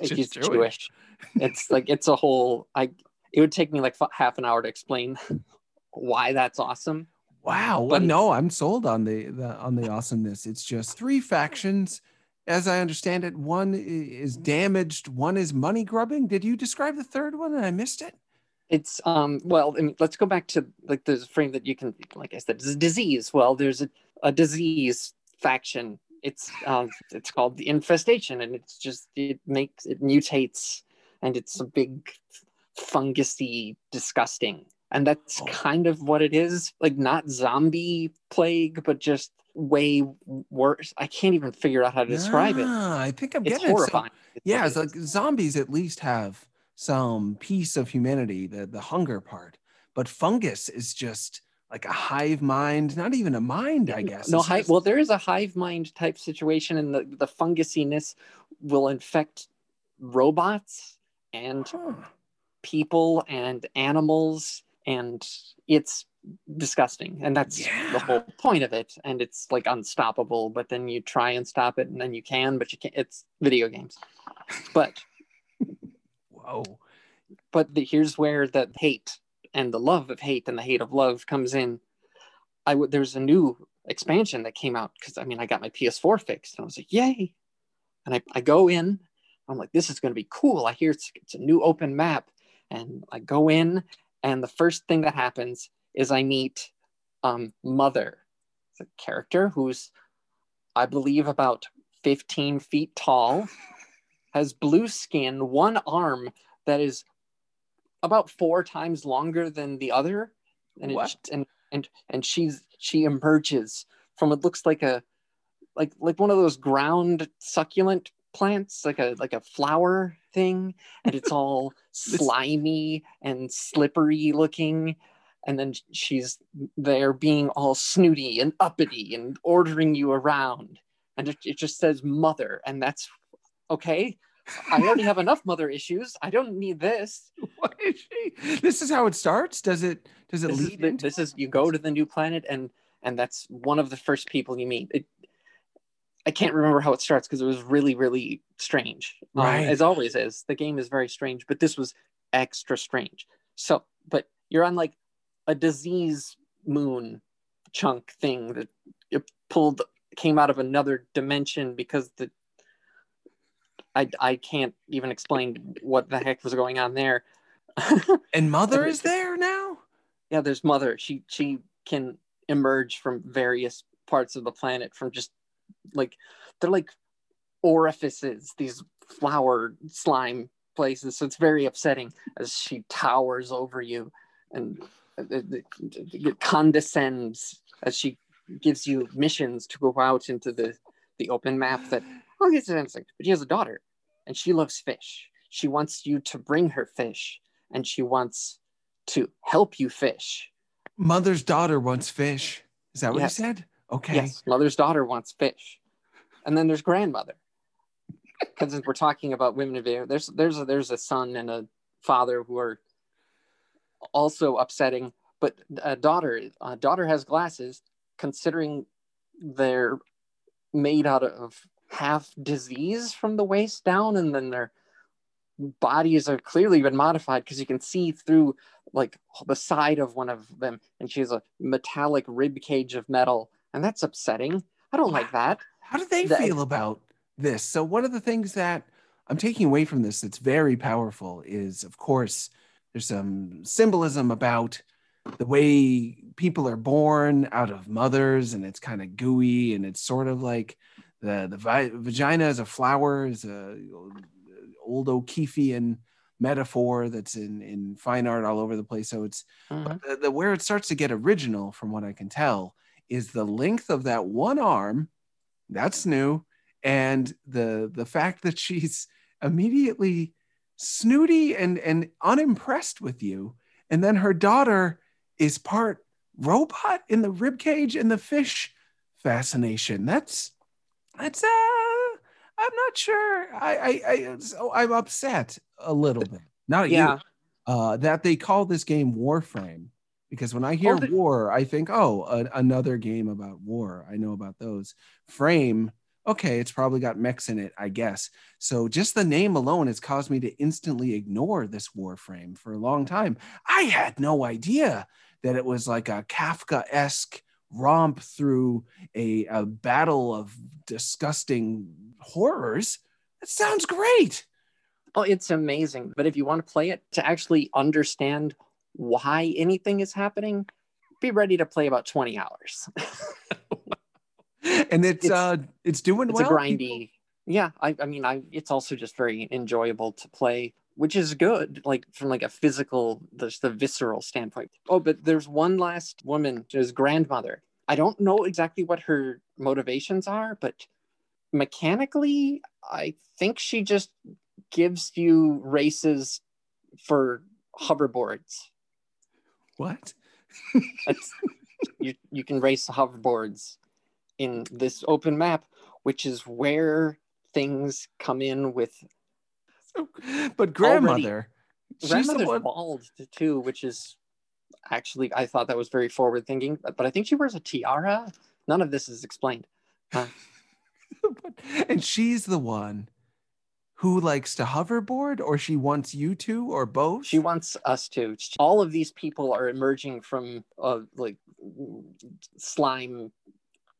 Just he's Jewish. Jewish. It's like it's a whole. I it would take me like f- half an hour to explain why that's awesome. Wow. Well, But- no, I'm sold on the, the on the awesomeness. It's just three factions, as I understand it. One is damaged. One is money grubbing. Did you describe the third one and I missed it? It's um well, I mean, let's go back to like there's a frame that you can like I said, it's a disease. Well, there's a, a disease faction. It's um it's called the infestation, and it's just it makes it mutates, and it's a big fungusy disgusting. And that's Oh. kind of what it is. Like not zombie plague, but just way worse. I can't even figure out how to describe it. I think I'm It's getting it. So- horrifying. It's yeah, it's like zombies at least have some piece of humanity, the the hunger part. But fungus is just like a hive mind, not even a mind, I guess. No, hive, well, there is a hive mind type situation, and the, the fungusiness will infect robots and Huh. people and animals, and it's disgusting. And that's the whole point of it. And it's like unstoppable, but then you try and stop it, and then you can, but you can't. It's video games. But Whoa. but the, here's where the hate and the love of hate and the hate of love comes in. I would there's a new expansion that came out because I mean I got my PS4 fixed and I was like yay, and I, I go in, I'm like this is going to be cool. I hear it's it's a new open map, and I go in, and the first thing that happens is I meet um Mother, a character who's I believe about 15 feet tall, has blue skin, one arm that is about four times longer than the other and it, and and and she's she emerges from what looks like a like like one of those ground succulent plants like a like a flower thing and it's all slimy and slippery looking and then she's there being all snooty and uppity and ordering you around and it, it just says mother and that's okay i already have enough mother issues i don't need this What is she? This is how it starts. Does it? Does it this is, lead the- into? this is you go to the new planet and and that's one of the first people you meet it, i can't remember how it starts because it was really really strange Um, Right. as always is the game is very strange but this was extra strange so but you're on like a disease moon chunk thing that it pulled came out of another dimension because the I, I can't even explain what the heck was going on there And mother is there now. yeah there's mother she she can emerge from various parts of the planet from just like they're like orifices these flower slime places. So it's very upsetting as she towers over you and uh, uh, uh, condescends as she gives you missions to go out into the the open map that oh it's interesting but she has a daughter and she loves fish she wants you to bring her fish and she wants to help you fish Mother's daughter wants fish. Is that what Yes. you said? Okay. yes mother's daughter wants fish and then there's grandmother because we're talking about women of air there's there's a, there's a son and a father who are also upsetting but a daughter a daughter has glasses considering they're made out of half disease from the waist down and then their bodies are clearly been modified because you can see through like the side of one of them and she has a metallic rib cage of metal and that's upsetting i don't like that How do they The- feel about this? So, one of the things that I'm taking away from this that's very powerful is, of course, there's some symbolism about the way people are born out of mothers, and it's kind of gooey, and it's sort of like the the vi- vagina is a flower is a old O'Keeffean metaphor that's in in fine art all over the place. So it's Mhm. the, the where it starts to get original, from what I can tell, is the length of that one arm. That's new, and the the fact that she's immediately snooty and and unimpressed with you, and then her daughter is part robot in the rib cage and the fish fascination. That's that's uh I'm not sure. I I, I so I'm upset a little bit. Not yeah you uh, that they call this game Warframe because when I hear Oh, the- war, I think, oh, a, another game about war. I know about those. Frame, okay, it's probably got mechs in it, I guess. So just the name alone has caused me to instantly ignore this Warframe for a long time. I had no idea that it was like a Kafka esque romp through a, a battle of disgusting horrors. that sounds great. Oh, it's amazing. But if you want to play it to actually understand why anything is happening, be ready to play about 20 hours. and it's, It's- uh it's doing it's well. a grindy. Yeah, I, I mean, I it's also just very enjoyable to play, which is good, like from like a physical, just the visceral standpoint. Oh, but there's one last woman, his grandmother. I don't know exactly what her motivations are, but mechanically, I think she just gives you races for hoverboards. What? You you can race hoverboards in this open map, which is where things come in with But grandmother, she's the one. bald too, which is actually I thought that was very forward thinking, but, but I think she wears a tiara. None of this is explained. and she's the one who likes to hoverboard, or she wants you to, or both. She wants us to. All of these people are emerging from uh, like slime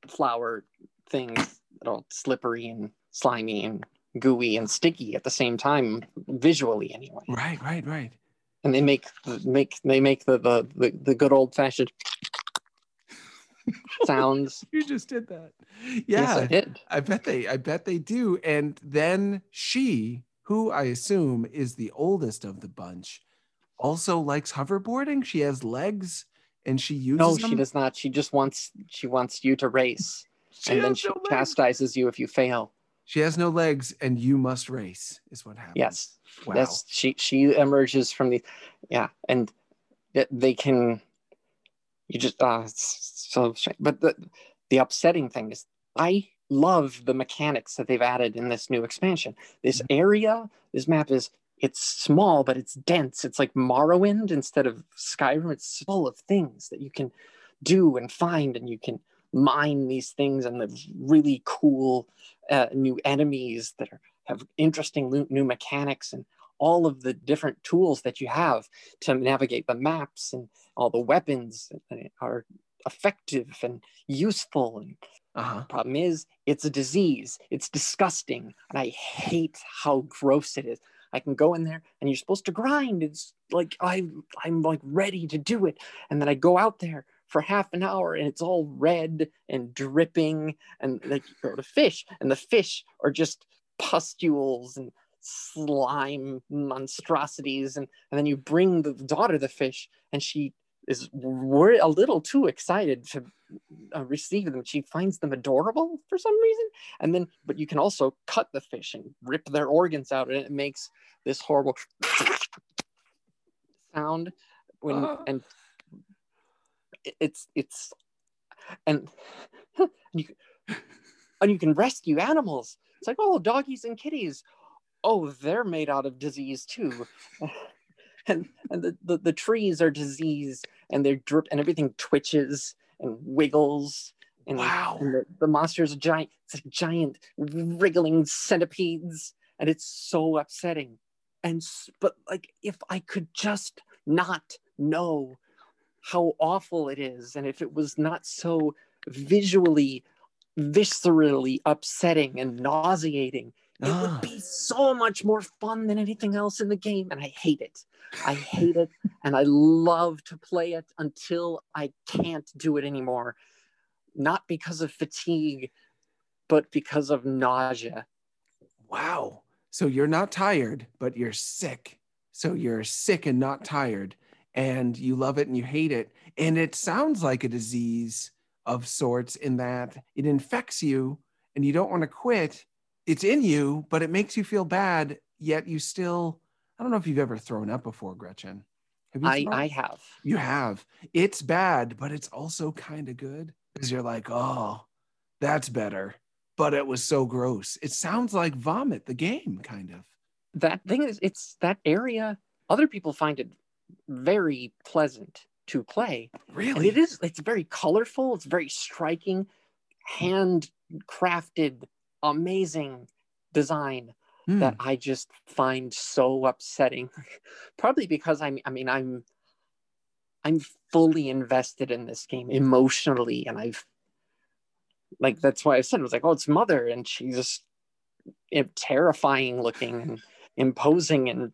flower things that are all slippery and slimy and gooey and sticky at the same time, visually anyway. Right, right, right. And they make make they make the the the, the good old fashioned sounds. You just did that. Yes, Yeah, I did. I bet they I bet they do. And then she, who I assume is the oldest of the bunch, also likes hoverboarding. She has legs and she uses No, them. she does not. She just wants she wants you to race, She and then she no legs. chastises you if you fail. She has no legs and you must race, is what happens. Yes, Wow. Yes, she she emerges from the yeah, and they can you just uh it's so strange. But the the upsetting thing is I love the mechanics that they've added in this new expansion. This area, this map is it's small but it's dense. It's like Morrowind instead of Skyrim. It's full of things that you can do and find and you can mine these things and the really cool uh, new enemies that are have interesting new mechanics and all of the different tools that you have to navigate the maps and all the weapons are effective and useful. And uh-huh. problem is it's a disease. It's disgusting. And i hate how gross it is. I can go in there and you're supposed to grind. It's like i i'm like ready to do it. And then i go out there for half an hour and it's all red and dripping and like you go to fish and the fish are just pustules and slime monstrosities and, and then you bring the daughter the fish and she is wor- a little too excited to uh, receive them she finds them adorable for some reason and then but you can also cut the fish and rip their organs out and it makes this horrible sound when Ah. and it's it's and you and you can rescue animals. It's like oh doggies and kitties. Oh they're made out of disease too. And and the, the, the trees are diseased and they're drip and everything twitches and wiggles. And, Wow. and the, the monster's a giant it's a giant wriggling centipedes. And it's so upsetting. And but like if i could just not know how awful it is and if it was not so visually viscerally upsetting and nauseating it Ah. would be so much more fun than anything else in the game and i hate it i hate it and i love to play it until i can't do it anymore not because of fatigue but because of nausea Wow. So you're not tired, but you're sick. So you're sick and not tired, and you love it and you hate it. And it sounds like a disease of sorts in that it infects you and you don't want to quit. It's in you, but it makes you feel bad, yet you still, I don't know if you've ever thrown up before, Gretchen. Have you i i have You have. It's bad, but it's also kind of good because you're like, oh, that's better. But it was so gross. It sounds like vomit, the game, kind of. that thing is it's that area other people find it very pleasant to play and Really? it is it's very colorful it's very striking handcrafted amazing design Hmm. that i just find so upsetting probably because i'm i mean i'm i'm fully invested in this game emotionally and i've like that's why i said it was like oh it's mother and she's just terrifying looking and imposing and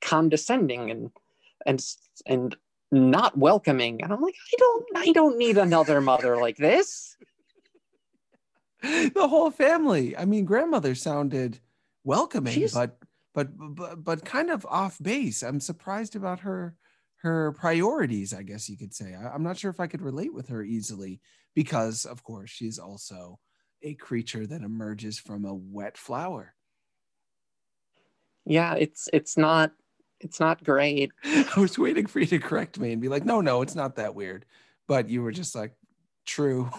condescending and and and not welcoming and i'm like i don't i don't need another mother like this the whole family. I mean, grandmother sounded welcoming, but but but but kind of off base. I'm surprised about her her priorities, I guess you could say. I, I'm not sure if I could relate with her easily because, of course, she's also a creature that emerges from a wet flower. yeah it's it's not it's not great I was waiting for you to correct me and be like, no, no, it's not that weird. But you were just like, true.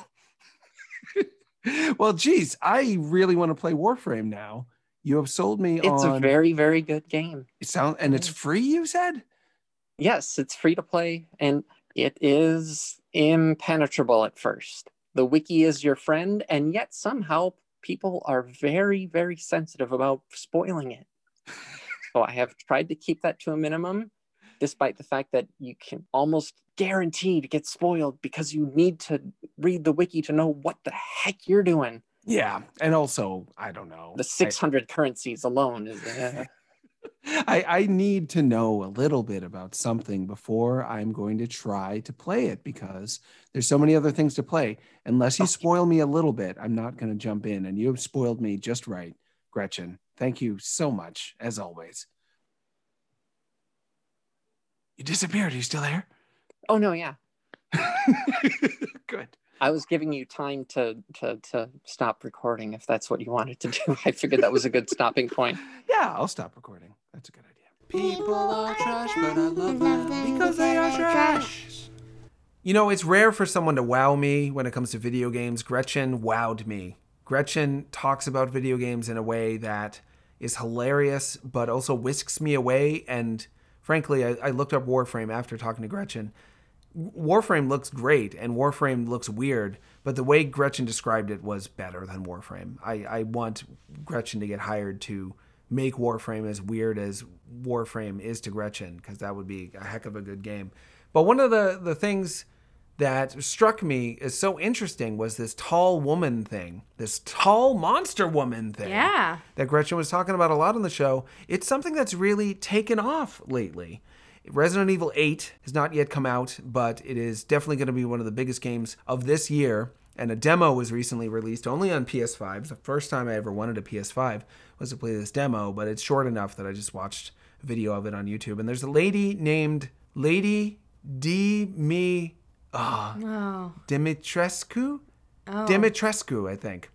well, geez, I really want to play Warframe now. You have sold me it's on a very very good game it sound and it's free, you said? yes it's free to play and it is impenetrable at first the wiki is your friend and yet somehow people are very very sensitive about spoiling it so i have tried to keep that to a minimum despite the fact that you can almost guarantee to get spoiled because you need to read the wiki to know what the heck you're doing Yeah. And also, I don't know. the 600 currencies alone is uh, I, I need to know a little bit about something before I'm going to try to play it because there's so many other things to play. Unless you spoil me a little bit, I'm not going to jump in. And you have spoiled me just right, Gretchen. Thank you so much, as always. You disappeared. Are you still there? oh no yeah Good. I was giving you time to to to stop recording if that's what you wanted to do. I figured that was a good stopping point. Yeah, I'll stop recording. That's a good idea. People are trash, but I love them because they are trash. You know, it's rare for someone to wow me when it comes to video games. Gretchen wowed me. Gretchen talks about video games in a way that is hilarious, but also whisks me away. And frankly, I, I looked up Warframe after talking to Gretchen. Warframe looks great and Warframe looks weird, but the way Gretchen described it was better than Warframe. I, I want Gretchen to get hired to make Warframe as weird as Warframe is to Gretchen, because that would be a heck of a good game. But one of the, the things that struck me as so interesting was this tall woman thing, this tall monster woman thing Yeah. that Gretchen was talking about a lot on the show. It's something that's really taken off lately. Resident Evil 8 has not yet come out, but it is definitely going to be one of the biggest games of this year. And a demo was recently released only on PS5. It's the first time I ever wanted a PS5 was to play this demo, but it's short enough that I just watched a video of it on YouTube. And there's a lady named Lady D. Me Ah. Oh. Dimitrescu? Oh. Dimitrescu, I think.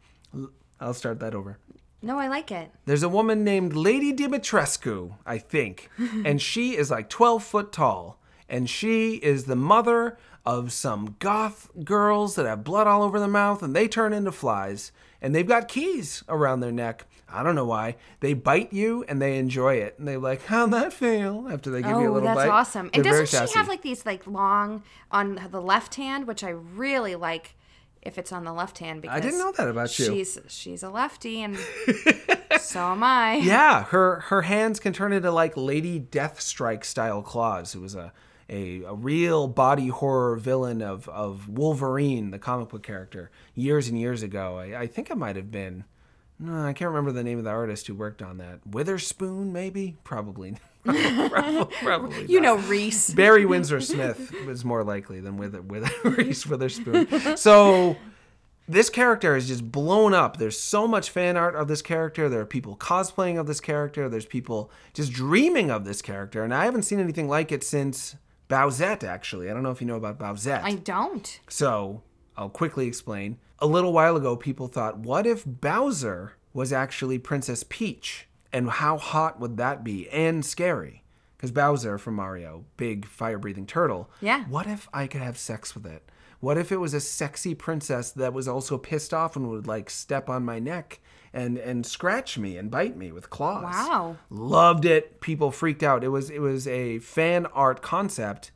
I'll start that over. No, I like it. There's a woman named Lady Dimitrescu, I think, and she is like 12 foot tall. And she is the mother of some goth girls that have blood all over their mouth and they turn into flies. And they've got keys around their neck. I don't know why. They bite you and they enjoy it. And they're like, how'd that feel? After they give you a Oh, little that's bite. awesome. They're And doesn't she sassy. have like these like long on the left hand, which I really like if it's on the left hand because I didn't know that about you. She's she's a lefty and so am I. Yeah, her her hands can turn into like Lady Deathstrike style claws. Who was a, a a real body horror villain of of Wolverine, the comic book character, years and years ago. I, I think it might have been. No, I can't remember the name of the artist who worked on that. Witherspoon, maybe, probably. probably, probably You know Reese. Barry Windsor Smith was more likely than with with Reese Witherspoon. So this character is just blown up. There's so much fan art of this character. There are people cosplaying of this character. There's people just dreaming of this character, and I haven't seen anything like it since Bowsette. Actually, I don't know if you know about Bowsette. I don't. So I'll quickly explain. A little while ago, people thought, what if Bowser was actually Princess Peach? And how hot would that be? And scary. Because Bowser from Mario, big fire breathing turtle. Yeah. What if I could have sex with it? What if it was a sexy princess that was also pissed off and would like step on my neck and and scratch me and bite me with claws? Wow. Loved it. People freaked out. It was it was a fan art concept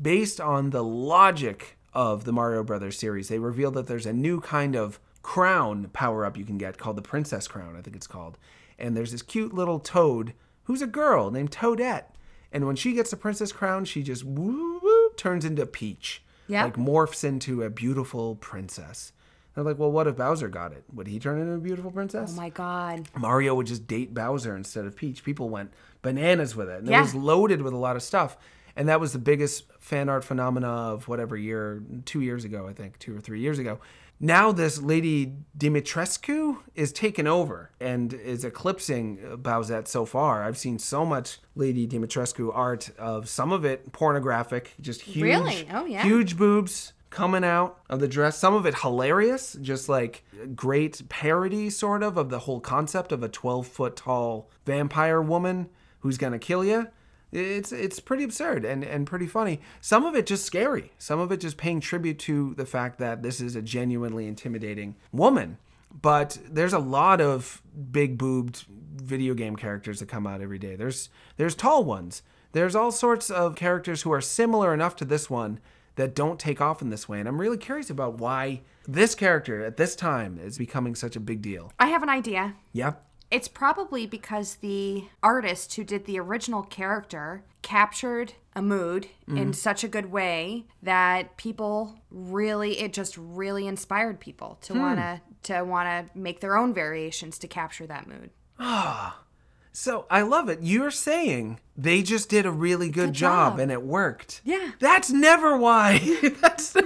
based on the logic of the Mario Brothers series. They revealed that there's a new kind of crown power up you can get called the Princess Crown, I think it's called. And there's this cute little toad who's a girl named Toadette. And when she gets the Princess Crown, she just woo woo turns into Peach. Yeah. Like morphs into a beautiful princess. They're like, well, what if Bowser got it? Would he turn into a beautiful princess? Oh my god. Mario would just date Bowser instead of Peach. People went bananas with it. And Yeah. it was loaded with a lot of stuff. And that was the biggest fan art phenomena of whatever year, two years ago, I think, two or three years ago. Now this lady Dimitrescu is taken over and is eclipsing Bowsette so far. I've seen so much Lady Dimitrescu art of some of it pornographic, just huge, Really? Oh, yeah. huge boobs coming out of the dress. Some of it hilarious, just like great parody, sort of, of the whole concept of a 12 foot tall vampire woman who's gonna kill you. It's it's pretty absurd and, and pretty funny. Some of it just scary. Some of it just paying tribute to the fact that this is a genuinely intimidating woman. But there's a lot of big boobed video game characters that come out every day. There's there's tall ones. There's all sorts of characters who are similar enough to this one that don't take off in this way. And I'm really curious about why this character at this time is becoming such a big deal. I have an idea. Yeah. It's probably because the artist who did the original character captured a mood Mm-hmm. in such a good way that people really it just really inspired people Hmm. to want to to want to make their own variations to capture that mood. So I love it. You're saying they just did a really good, Good job, job. and it worked. Yeah. That's never why. That's. I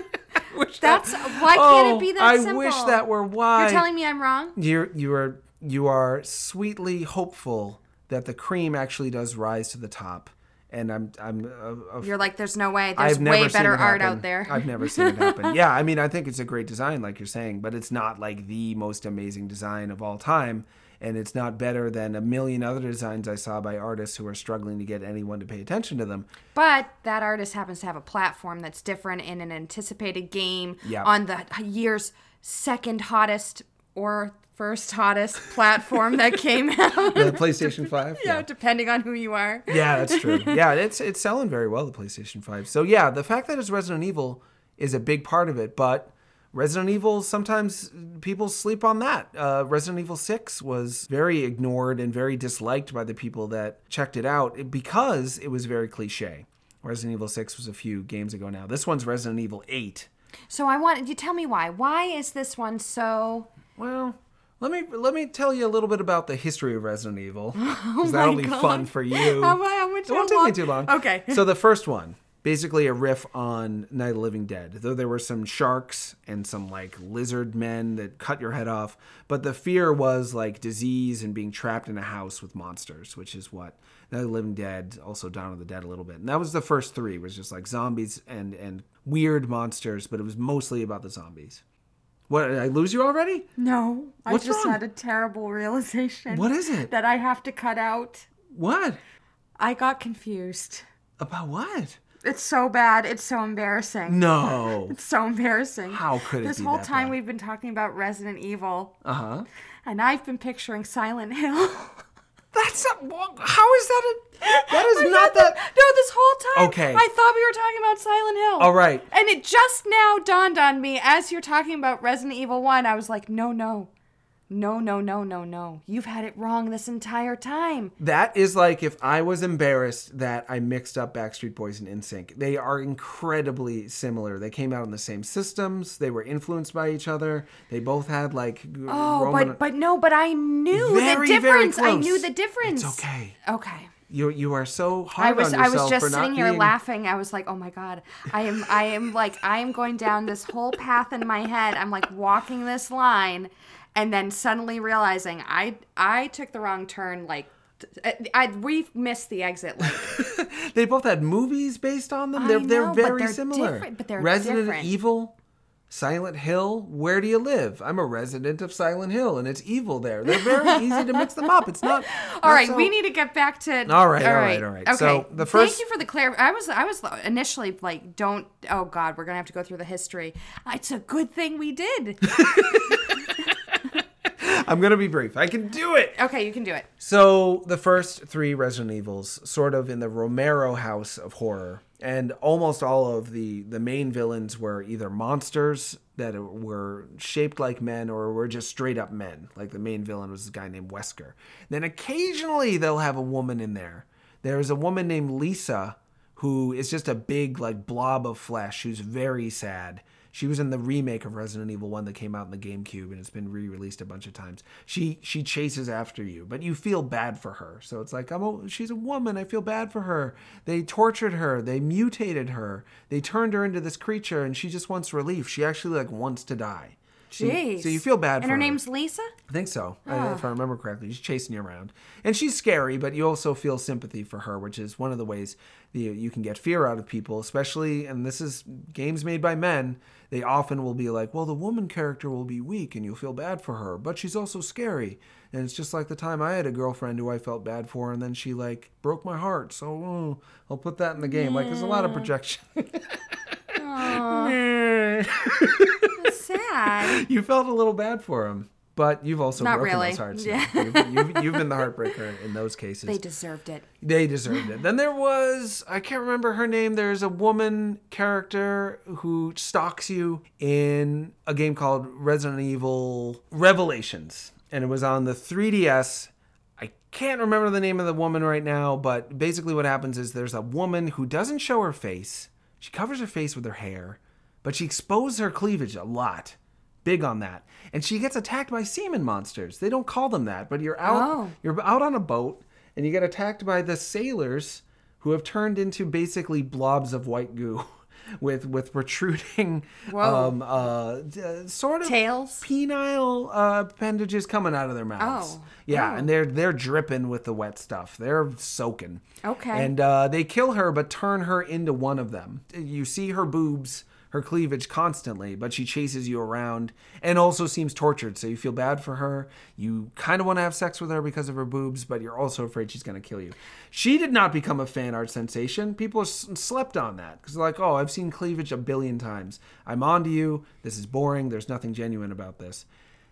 wish that- why can't it be that Oh, I simple? wish that were why. You're telling me I'm wrong? You're you are you are sweetly hopeful that the cream actually does rise to the top, and I'm I'm. Uh, uh, You're like there's no way. There's I've way better art out there. I've never seen it happen. yeah, I mean, I think it's a great design, like you're saying, but it's not like the most amazing design of all time, and it's not better than a million other designs I saw by artists who are struggling to get anyone to pay attention to them. But that artist happens to have a platform that's different in an anticipated game Yeah. on the year's second hottest or first hottest platform that came out. The PlayStation Five. yeah, depending on who you are. Yeah, that's true. Yeah, it's it's selling very well the PlayStation 5. So yeah, the fact that it's Resident Evil is a big part of it, but Resident Evil sometimes people sleep on that. Uh, Resident Evil 6 was very ignored and very disliked by the people that checked it out because it was very cliche. Resident Evil 6 was a few games ago now. This one's Resident Evil 8. So I want you tell me why. Why is this one so Well, let me let me tell you a little bit about the history of Resident Evil, because that'll be fun for you. How, how It won't take me too long. Okay. So the first one, basically a riff on Night of the Living Dead. Though there were some sharks and some like lizard men that cut your head off, but the fear was like disease and being trapped in a house with monsters, which is what Night of the Living Dead, also Dawn of the Dead a little bit. And that was the first three, was just like zombies and and weird monsters, but it was mostly about the zombies. What did I lose you already? No, I just wrong? had a terrible realization. What is it? That I have to cut out. What? I got confused. About what? It's so bad. It's so embarrassing. No. It's so embarrassing. How could it This whole time bad? we've been talking about Resident Evil, Uh huh. and I've been picturing Silent Hill. That's not. How is that? A, that is not that. No, this whole time. Okay. I thought we were talking about Silent Hill. All right. And it just now dawned on me as you're talking about Resident Evil 1. I was like, no, no. No, no, no, no, no. You've had it wrong this entire time. That is like if I was embarrassed that I mixed up Backstreet Boys and NSYNC. They are incredibly similar. They came out in the same systems. They were influenced by each other. They both had like Oh, Roman. but but no, but I knew Very, the difference. I knew the difference. It's okay. Okay. You you are so hard I was on I yourself was just sitting here being- laughing. I was like, "Oh my god. I am I am like I am going down this whole path in my head. I'm like walking this line and then suddenly realizing I I took the wrong turn like I, I we missed the exit like They both had movies based on them. They're know, they're very they're similar. different- but they're Resident different. Evil, Silent Hill. Where do you live? I'm a resident of Silent Hill, and it's evil there. They're very easy to mix them up. It's not. All right, so- we need to get back to. All right, all right, all right. Okay. So, the first- Thank you for the clar. I was, I was initially like, don't. Oh God, we're gonna have to go through the history. It's a good thing we did. I'm gonna be brief. I can do it. okay, you can do it. So the first three Resident Evils, sort of in the Romero house of horror, and almost all of the the main villains were either monsters that were shaped like men or were just straight up men. Like the main villain was a guy named Wesker. Then occasionally they'll have a woman in there. There's a woman named Lisa who is just a big like blob of flesh who's very sad. She was in the remake of Resident Evil 1 that came out in the GameCube and it's been re-released a bunch of times. She she chases after you, but you feel bad for her. So it's like, I'm a, she's a woman, I feel bad for her. They tortured her, they mutated her. They turned her into this creature and she just wants relief. She actually like wants to die. So you- Jeez. So you feel bad And for her And her. name's Lisa. I think so, I- ah. if I remember correctly. She's chasing you around, and she's scary, but you also feel sympathy for her, which is one of the ways you, you can get fear out of people, especially. And this is games made by men. They often will be like, "Well, the woman character will be weak, and you'll feel bad for her, but she's also scary." And it's just like the time I had a girlfriend who I felt bad for, and then she like broke my heart. So oh, I'll put that in the game. Like there's a lot of projection. That's sad. you felt a little bad for him, but you've also Not broken really. those hearts. Yeah. You've, you've, you've been the heartbreaker in those cases. they deserved it. They deserved it. Then there was, I can't remember her name. There's a woman character who stalks you in a game called Resident Evil Revelations. And it was on the 3DS. I can't remember the name of the woman right now, but basically what happens is there's a woman who doesn't show her face. She covers her face with her hair, but she exposes her cleavage a lot. Big on that. And she gets attacked by semen monsters. They don't call them that, but you're out Oh. you're out on a boat and you get attacked by the sailors who have turned into basically blobs of white goo with with protruding um uh uh, sort of Tails? penile uh, appendages coming out of their mouths. Oh. Yeah, Oh. and they're they're dripping with the wet stuff. They're soaking. Okay. And uh, they kill her, but turn her into one of them. You see her boobs, her cleavage constantly, but she chases you around and also seems tortured. So you feel bad for her. You kind of want to have sex with her because of her boobs, but you're also afraid she's going to kill you. She did not become a fan art sensation. People slept on that because like, oh, I've seen cleavage a billion times. I'm onto you. This is boring. There's nothing genuine about this.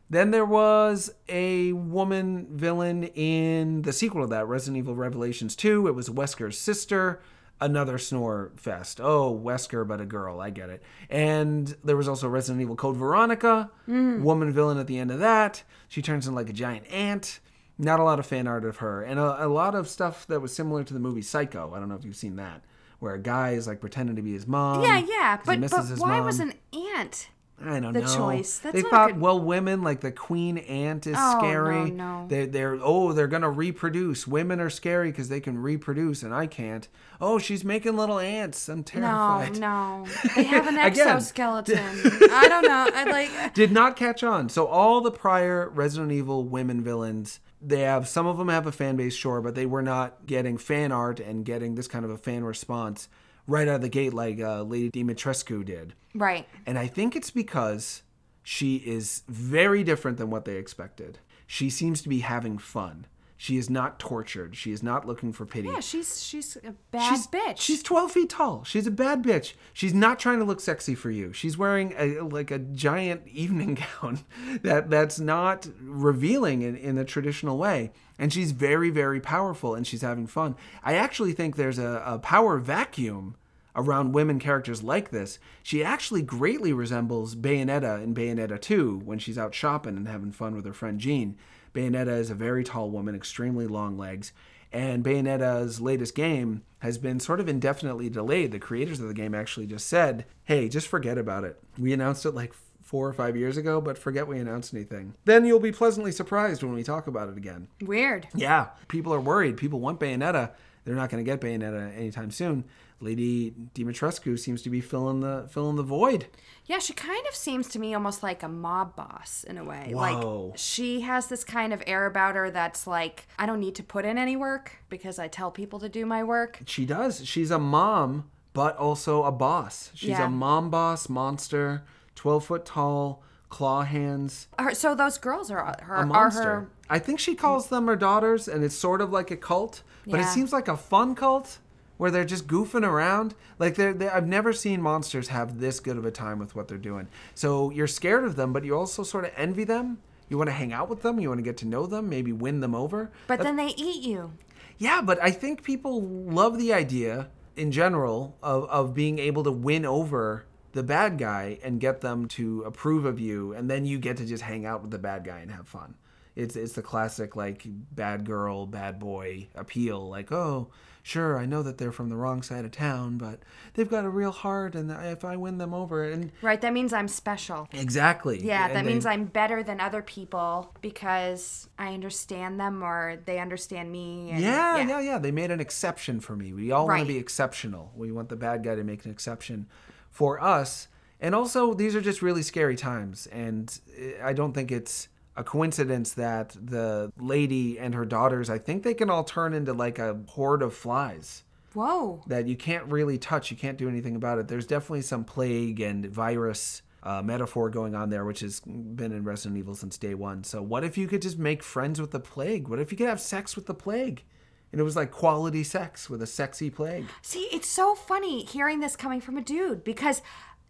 Then there was a woman villain in the sequel to that, Resident Evil Revelations 2. It was Wesker's sister, another snore fest. Oh, Wesker, but a girl. I get it. And there was also Resident Evil Code Veronica, mm. woman villain at the end of that. She turns into like a giant ant. Not a lot of fan art of her. And a, a lot of stuff that was similar to the movie Psycho. I don't know if you've seen that. Where a guy is like pretending to be his mom. Yeah, yeah, but misses but why mom. was an ant? I don't The know. The choice. That's they thought, good. well, women like the queen ant is Oh, scary. no, no. They're, they're oh, they're gonna reproduce. Women are scary because they can reproduce, and I can't. Oh, she's making little ants. I'm terrified. no. no. They have an exoskeleton. I don't know. I like. Did not catch on. So all the prior Resident Evil women villains, they have some of them have a fan base, sure, but they were not getting fan art and getting this kind of a fan response right out of the gate like uh, Lady Dimitrescu did. Right. And I think it's because she is very different than what they expected. She seems to be having fun. She is not tortured. She is not looking for pity. Yeah, she's she's a bad she's, bitch. She's 12 feet tall. She's a bad bitch. She's not trying to look sexy for you. She's wearing a like a giant evening gown that that's not revealing in, in a traditional way. And she's very, very powerful and she's having fun. I actually think there's a, a power vacuum around women characters like this. She actually greatly resembles Bayonetta in Bayonetta 2 when she's out shopping and having fun with her friend Jean. Bayonetta is a very tall woman, extremely long legs, and Bayonetta's latest game has been sort of indefinitely delayed. The creators of the game actually just said, hey, just forget about it. We announced it like four or five years ago, but forget we announced anything. Then you'll be pleasantly surprised when we talk about it again. Weird. Yeah, people are worried. People want Bayonetta. They're not going to get Bayonetta anytime soon. Lady Dimitrescu seems to be filling the filling the void. Yeah, she kind of seems to me almost like a mob boss in a way. Whoa. Like she has this kind of air about her that's like, I don't need to put in any work because I tell people to do my work. She does. She's a mom, but also a boss. She's Yeah. a mom boss monster, twelve foot tall, claw hands, Her, so those girls are her a are monster. her I think she calls mm. them her daughters, and it's sort of like a cult, but it seems like a fun cult where they're just goofing around. Like they're, they I've never seen monsters have this good of a time with what they're doing. So you're scared of them, but you also sort of envy them. You want to hang out with them. You want to get to know them. Maybe win them over. but then they eat you. Yeah, but I think people love the idea in general of, of being able to win over the bad guy and get them to approve of you, and then you get to just hang out with the bad guy and have fun. It's it's the classic like bad girl, bad boy appeal. Like, oh, sure, I know that they're from the wrong side of town, but they've got a real heart, and if I win them over, and Right, that means I'm special. exactly, Yeah, and that they- means I'm better than other people because I understand them or they understand me. and- Yeah, yeah, yeah, They made an exception for me. We all want to be exceptional. We want the bad guy to make an exception for us. And also, these are just really scary times. And I don't think it's a coincidence that the lady and her daughters, I think they can all turn into like a horde of flies Whoa. that you can't really touch. You can't do anything about it. There's definitely some plague and virus uh, metaphor going on there, which has been in Resident Evil since day one. So, what if you could just make friends with the plague? What if you could have sex with the plague? And it was like quality sex with a sexy plague. See, it's so funny hearing this coming from a dude because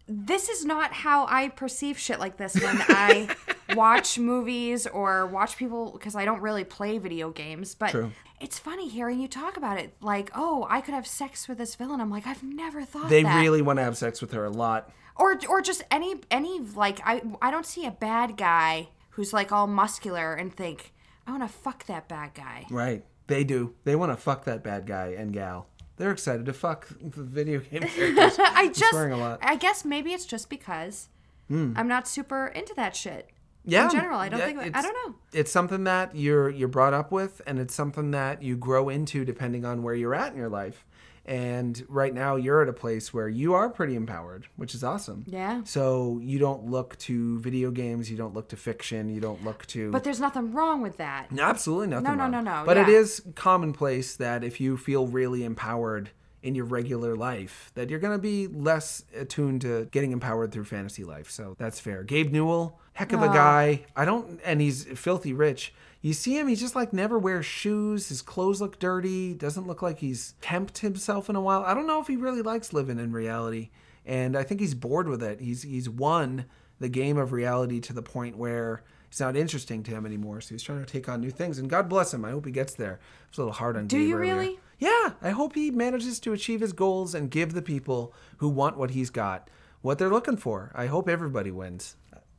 this is not how I perceive shit like this when I watch movies or watch people because I don't really play video games. But True. it's funny hearing you talk about it. Like, oh, I could have sex with this villain. I'm like, I've never thought They that. really want to have sex with her a lot. or or just any any like I I don't see a bad guy who's like all muscular and think I want to fuck that bad guy. Right. They do. They want to fuck that bad guy and gal. They're excited to fuck the video game characters. I just swearing a lot. I guess maybe it's just because hmm. I'm not super into that shit. yeah in general, I don't yeah, think I don't know. it's something that you're you're brought up with and it's something that you grow into depending on where you're at in your life and right now you're at a place where you are pretty empowered which is awesome Yeah. so you don't look to video games you don't look to fiction you don't look to But there's nothing wrong with that. No, absolutely nothing No, no, wrong. no, no, But it yeah. is commonplace that if you feel really empowered in your regular life, that you're going to be less attuned to getting empowered through fantasy life. So that's fair. Gabe Newell, heck of a guy. I don't, and he's filthy rich. You see him, he's just like never wears shoes. His clothes look dirty. Doesn't look like he's temped himself in a while. I don't know if he really likes living in reality. And I think he's bored with it. He's he's won the game of reality to the point where it's not interesting to him anymore. So he's trying to take on new things. And God bless him. I hope he gets there. It's a little hard on Do Gabe you earlier. really? Yeah. I hope he manages to achieve his goals and give the people who want what he's got what they're looking for. I hope everybody wins.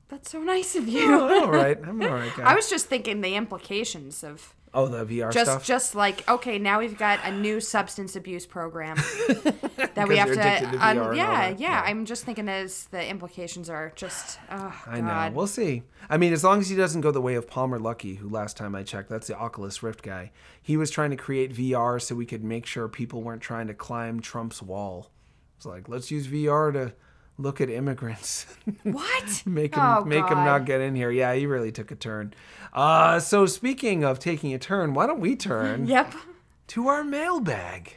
That's so nice of you. Oh, I'm all right. I'm all right guy. I was just thinking the implications of Oh, the VR Just stuff. just like okay, now we've got a new substance abuse program that we have to, to un- VR and all yeah, yeah, Yeah. I'm just thinking as the implications are just oh I god. know. We'll see. I mean, as long as he doesn't go the way of Palmer Luckey, who last time I checked, that's the Oculus Rift guy. He was trying to create VR so we could make sure people weren't trying to climb Trump's wall. It's like, let's use VR to look at immigrants. what? make him Oh, make him not get in here. Yeah, he really took a turn. Uh, so speaking of taking a turn, why don't we turn Yep. to our mailbag?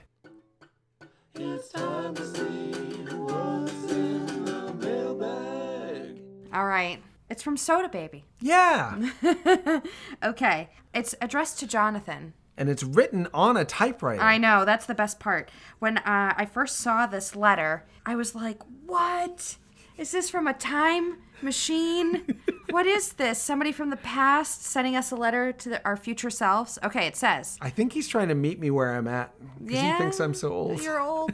It's time to see what's in the mailbag. All right. It's from Soda Baby. Yeah, Okay. It's addressed to Jonathan. And it's written on a typewriter. I know, that's the best part. When uh, I first saw this letter, I was like, what? Is this from a time machine? what is this? Somebody from the past sending us a letter to the, our future selves? Okay, it says. I think he's trying to meet me where I'm at because Yeah, he thinks I'm so old. You're old.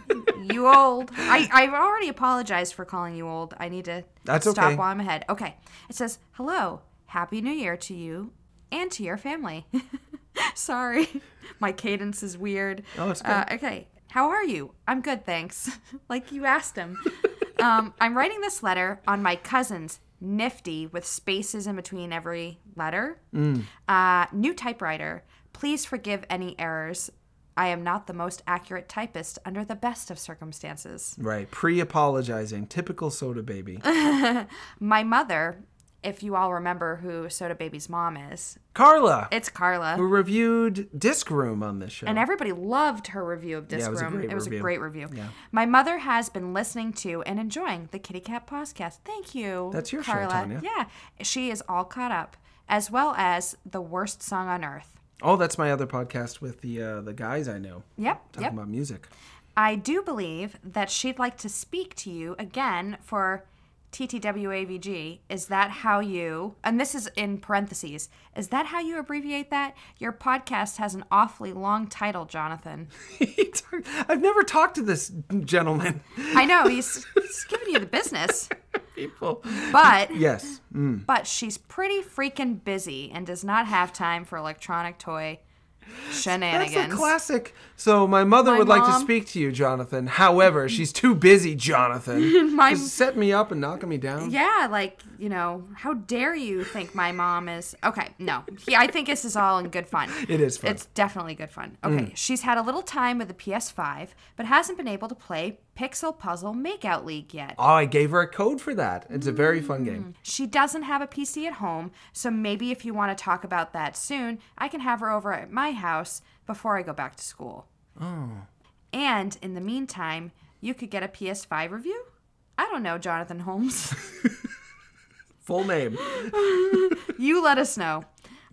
you old. I, I've already apologized for calling you old. I need to That's stop okay. while I'm ahead. Okay. It says, Hello, Happy New Year to you and to your family. Sorry. My cadence is weird. Oh, it's Uh, okay. How are you? I'm good, thanks. like you asked him. um, I'm writing this letter on my cousin's nifty with spaces in between every letter. Mm. Uh, new typewriter. Please forgive any errors. I am not the most accurate typist under the best of circumstances. Right, pre-apologizing, typical soda baby. My mother, if you all remember who Soda Baby's mom is, Carla, it's Carla. who reviewed Disc Room on this show. And everybody loved her review of Disc it was a Room. great it was review. a great review. Yeah. My mother has been listening to and enjoying the Kitty Cat podcast. Thank you. That's your show, Carla. Tanya. Yeah. She is all caught up, as well as the worst song on earth. oh, that's my other podcast with the uh, the guys I know Yep. talking Yep. about music. I do believe that she'd like to speak to you again for TTWAVG. Is that how you, and this is in parentheses, is that how you abbreviate that? Your podcast has an awfully long title, Jonathan. I've never talked to this gentleman. I know, he's, he's giving you the business. People. But Yes. Mm. but she's pretty freaking busy and does not have time for electronic toy That's shenanigans. a classic. So my mother My would like to speak to you, Jonathan. However, she's too busy, Jonathan. My- Just setting me up and knocking me down. Yeah, like, you know, how dare you think my mom is. Okay, no. Yeah, I think this is all in good fun. It is fun. Mm. It's definitely good fun. Okay, she's had a little time with the PS5, but hasn't been able to play Pixel Puzzle Makeout League yet. Oh, I gave her a code for that. It's a very fun game. She doesn't have a PC at home, so maybe if you want to talk about that soon, I can have her over at my house before I go back to school. Oh. And in the meantime, you could get a PS5 review? I don't know, Jonathan Holmes. Full name. you let us know.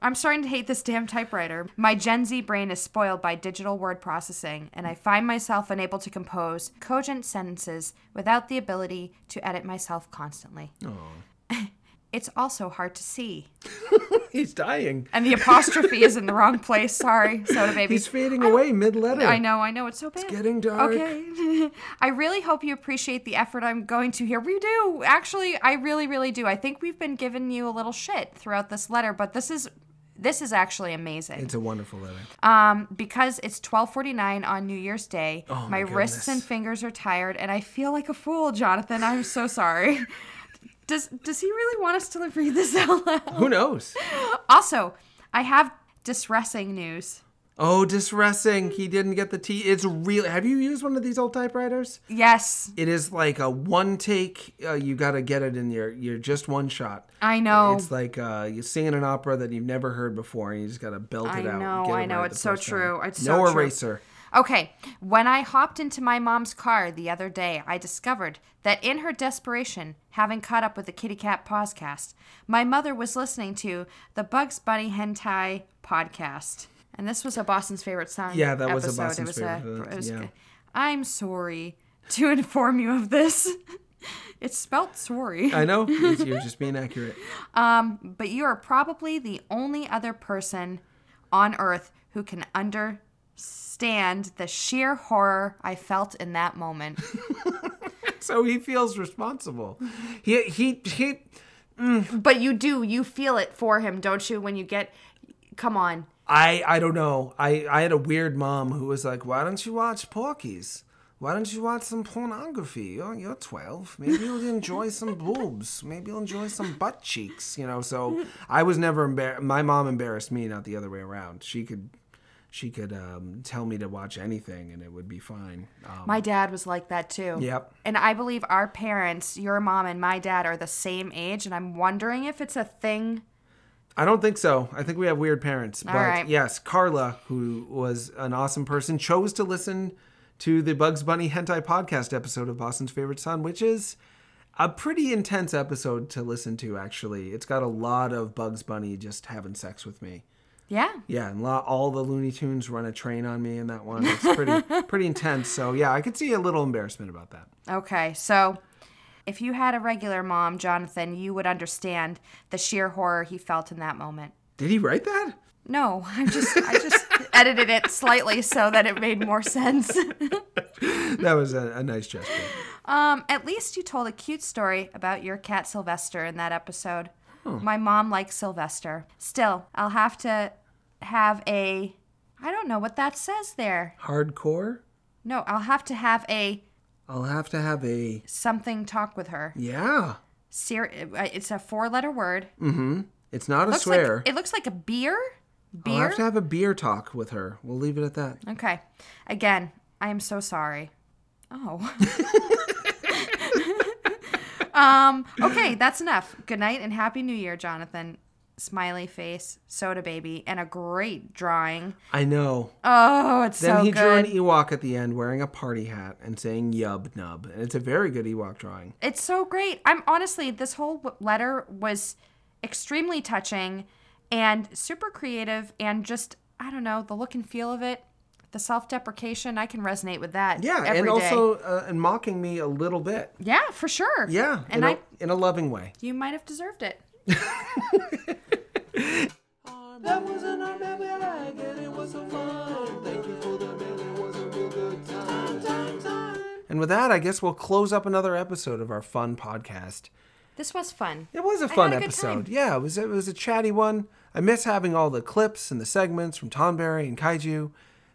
I'm starting to hate this damn typewriter. My Gen Z brain is spoiled by digital word processing, and I find myself unable to compose cogent sentences without the ability to edit myself constantly. it's also hard to see. He's dying. And the apostrophe is in the wrong place. Sorry, soda baby. He's fading away mid letter. I know, I know, it's so bad. It's getting dark. Okay. I really hope you appreciate the effort I'm going to here. We do. Actually, I really, really do. I think we've been giving you a little shit throughout this letter, but this is this is actually amazing. It's a wonderful letter. Um, because it's 12:49 on New Year's Day. Oh, my my wrists and fingers are tired, and I feel like a fool, Jonathan. I'm so sorry. Does does he really want us to read this out loud? Who knows? Also, I have distressing news. Oh, distressing. He didn't get the T. It's real. Have you used one of these old typewriters? Yes, It is like a one take. Uh, you got to get it in your. You're just one shot. I know. It's like uh, you're singing an opera that you've never heard before, and you just got to belt I it out. know, Get it I know. right It's so first time. true. It's no so true. Okay, when I hopped into my mom's car the other day, I discovered that in her desperation, having caught up with the Kitty Cat podcast, my mother was listening to the Bugs Bunny Hentai podcast. And this was a Boston's favorite song. Yeah, that was a episode. Boston's it was favorite, A, uh, it was, yeah. I'm sorry to inform you of this. it's spelt sorry. I know. You're just being accurate. Um, but you are probably the only other person on earth who can understand the sheer horror I felt in that moment. So he feels responsible. He he he. Mm. but you do, you feel it for him, don't you? When you get, come on, I I don't know. I I had a weird mom who was like, "Why don't you watch Porky's? Why don't you watch some pornography? You're, you're 12. Maybe you'll enjoy some boobs. Maybe you'll enjoy some butt cheeks. You know." So I was never embarrassed. My mom embarrassed me, not the other way around. She could she could um, tell me to watch anything and it would be fine. Um, My dad was like that too. Yep. And I believe our parents, your mom and my dad, are the same age, and I'm wondering if it's a thing. I don't think so. I think we have weird parents. But right. yes, Carla, who was an awesome person, chose to listen to the Bugs Bunny Hentai podcast episode of Boston's Favorite Son, which is a pretty intense episode to listen to, actually. It's got a lot of Bugs Bunny just having sex with me. Yeah. Yeah, and all the Looney Tunes run a train on me in that one. It's pretty pretty intense. So yeah, I could see a little embarrassment about that. Okay, so if you had a regular mom, Jonathan, you would understand the sheer horror he felt in that moment. Did he write that? No, I just I just edited it slightly so that it made more sense. That was a, a nice gesture. um, at least you told a cute story about your cat Sylvester in that episode. My mom likes Sylvester. Still, I'll have to have a I don't know what that says there. Hardcore. No, I'll have to have a I'll have to have a something talk with her. yeah. Ser- uh, it's a four-letter word. Mm hmm. It's not a Looks swear. like it looks like a beer. Beer? I'll have to have a beer talk with her. We'll leave it at that. Okay. Again, I am so sorry. Oh. um, okay, that's enough. Good night and happy new year, Jonathan. Smiley face, soda baby, and a great drawing. I know. Oh, it's so good. Then so he drew an good. Ewok at the end wearing a party hat and saying Yub Nub. And it's a very good Ewok drawing. It's so great. I'm honestly, this whole w- letter was extremely touching and super creative and just, I don't know, the look and feel of it, the self deprecation, I can resonate with that. Yeah, every and day. also uh, and mocking me a little bit. Yeah, for sure. Yeah, And in, I, a, in a loving way. you might have deserved it. That wasn't our bag, and it was so fun. Thank you for the mail, it was a real good time. Time, time. And with that, I guess we'll close up another episode of our fun podcast. This was fun. It was a fun had a good episode. time. Yeah, it was it was a chatty one. I miss having all the clips and the segments from Tonberry and Kaiju.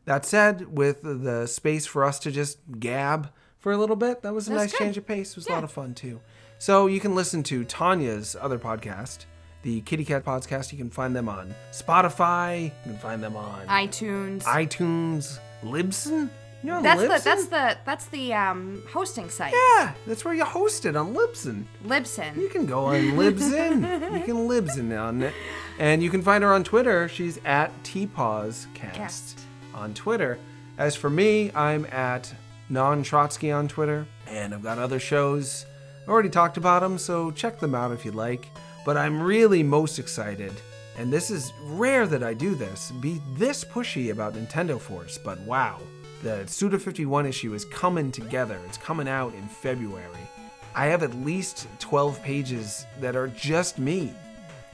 That said, with the space for us to just gab for a little bit, that was a That's nice good. change of pace. It was a lot of fun too. So you can listen to Tanya's other podcast, the Kitty Cat Podcast. You can find them on Spotify. You can find them on iTunes. iTunes, Libsyn. You're on that's Libsyn? the that's the that's the um hosting site. yeah, that's where you host it on Libsyn. Libsyn. You can go on Libsyn. you can Libsyn on it. And you can find her on Twitter. She's at TPawsCast Cast. On Twitter. As for me, I'm at Non Trotsky on Twitter. And I've got other shows. I already talked about them, so check them out if you'd like. But I'm really most excited, and this is rare that I do this, be this pushy about Nintendo Force, but wow. The Suda 51 issue is coming together. It's coming out in February. I have at least 12 pages that are just me.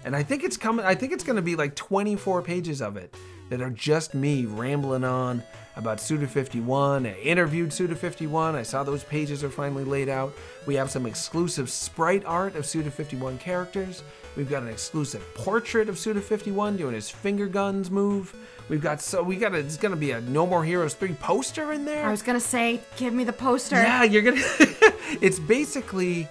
And I think it's coming I think it's going to be like 24 pages of it that are just me rambling on about Suda 51. I interviewed Suda 51. I saw those pages are finally laid out. We have some exclusive sprite art of Suda 51 characters. We've got an exclusive portrait of Suda 51 doing his finger guns move. We've got so we got a, it's to be a No More Heroes 3 poster in there. I was gonna say, give me the poster. Yeah, you're gonna. it's basically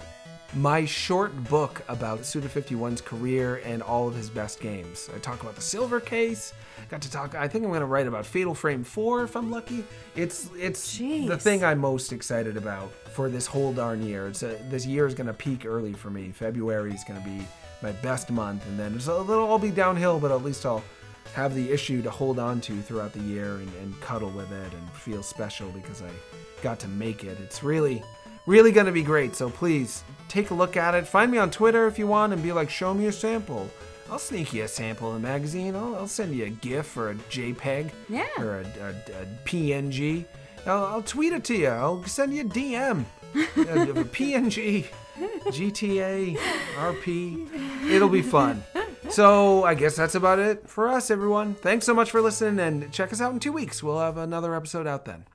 my short book about Suda 51's career and all of his best games. I talk about the Silver Case. Got to talk. I think I'm gonna write about Fatal Frame 4 if I'm lucky. It's it's the thing I'm most excited about for this whole darn year. It's a, this year is gonna peak early for me. February is gonna be my best month, and then it's a little. I'll be downhill, but at least I'll have the issue to hold on to throughout the year and, and cuddle with it and feel special because I got to make it. It's really, really going to be great. So please take a look at it. Find me on Twitter if you want and be like, show me a sample. I'll sneak you a sample of the magazine. I'll, I'll send you a GIF or a JPEG Yeah. or a, a, a PNG. I'll, I'll tweet it to you. I'll send you a DM. a, a PNG, GTA, RP. It'll be fun. So I guess that's about it for us, everyone. Thanks so much for listening, and check us out in two weeks. We'll have another episode out then.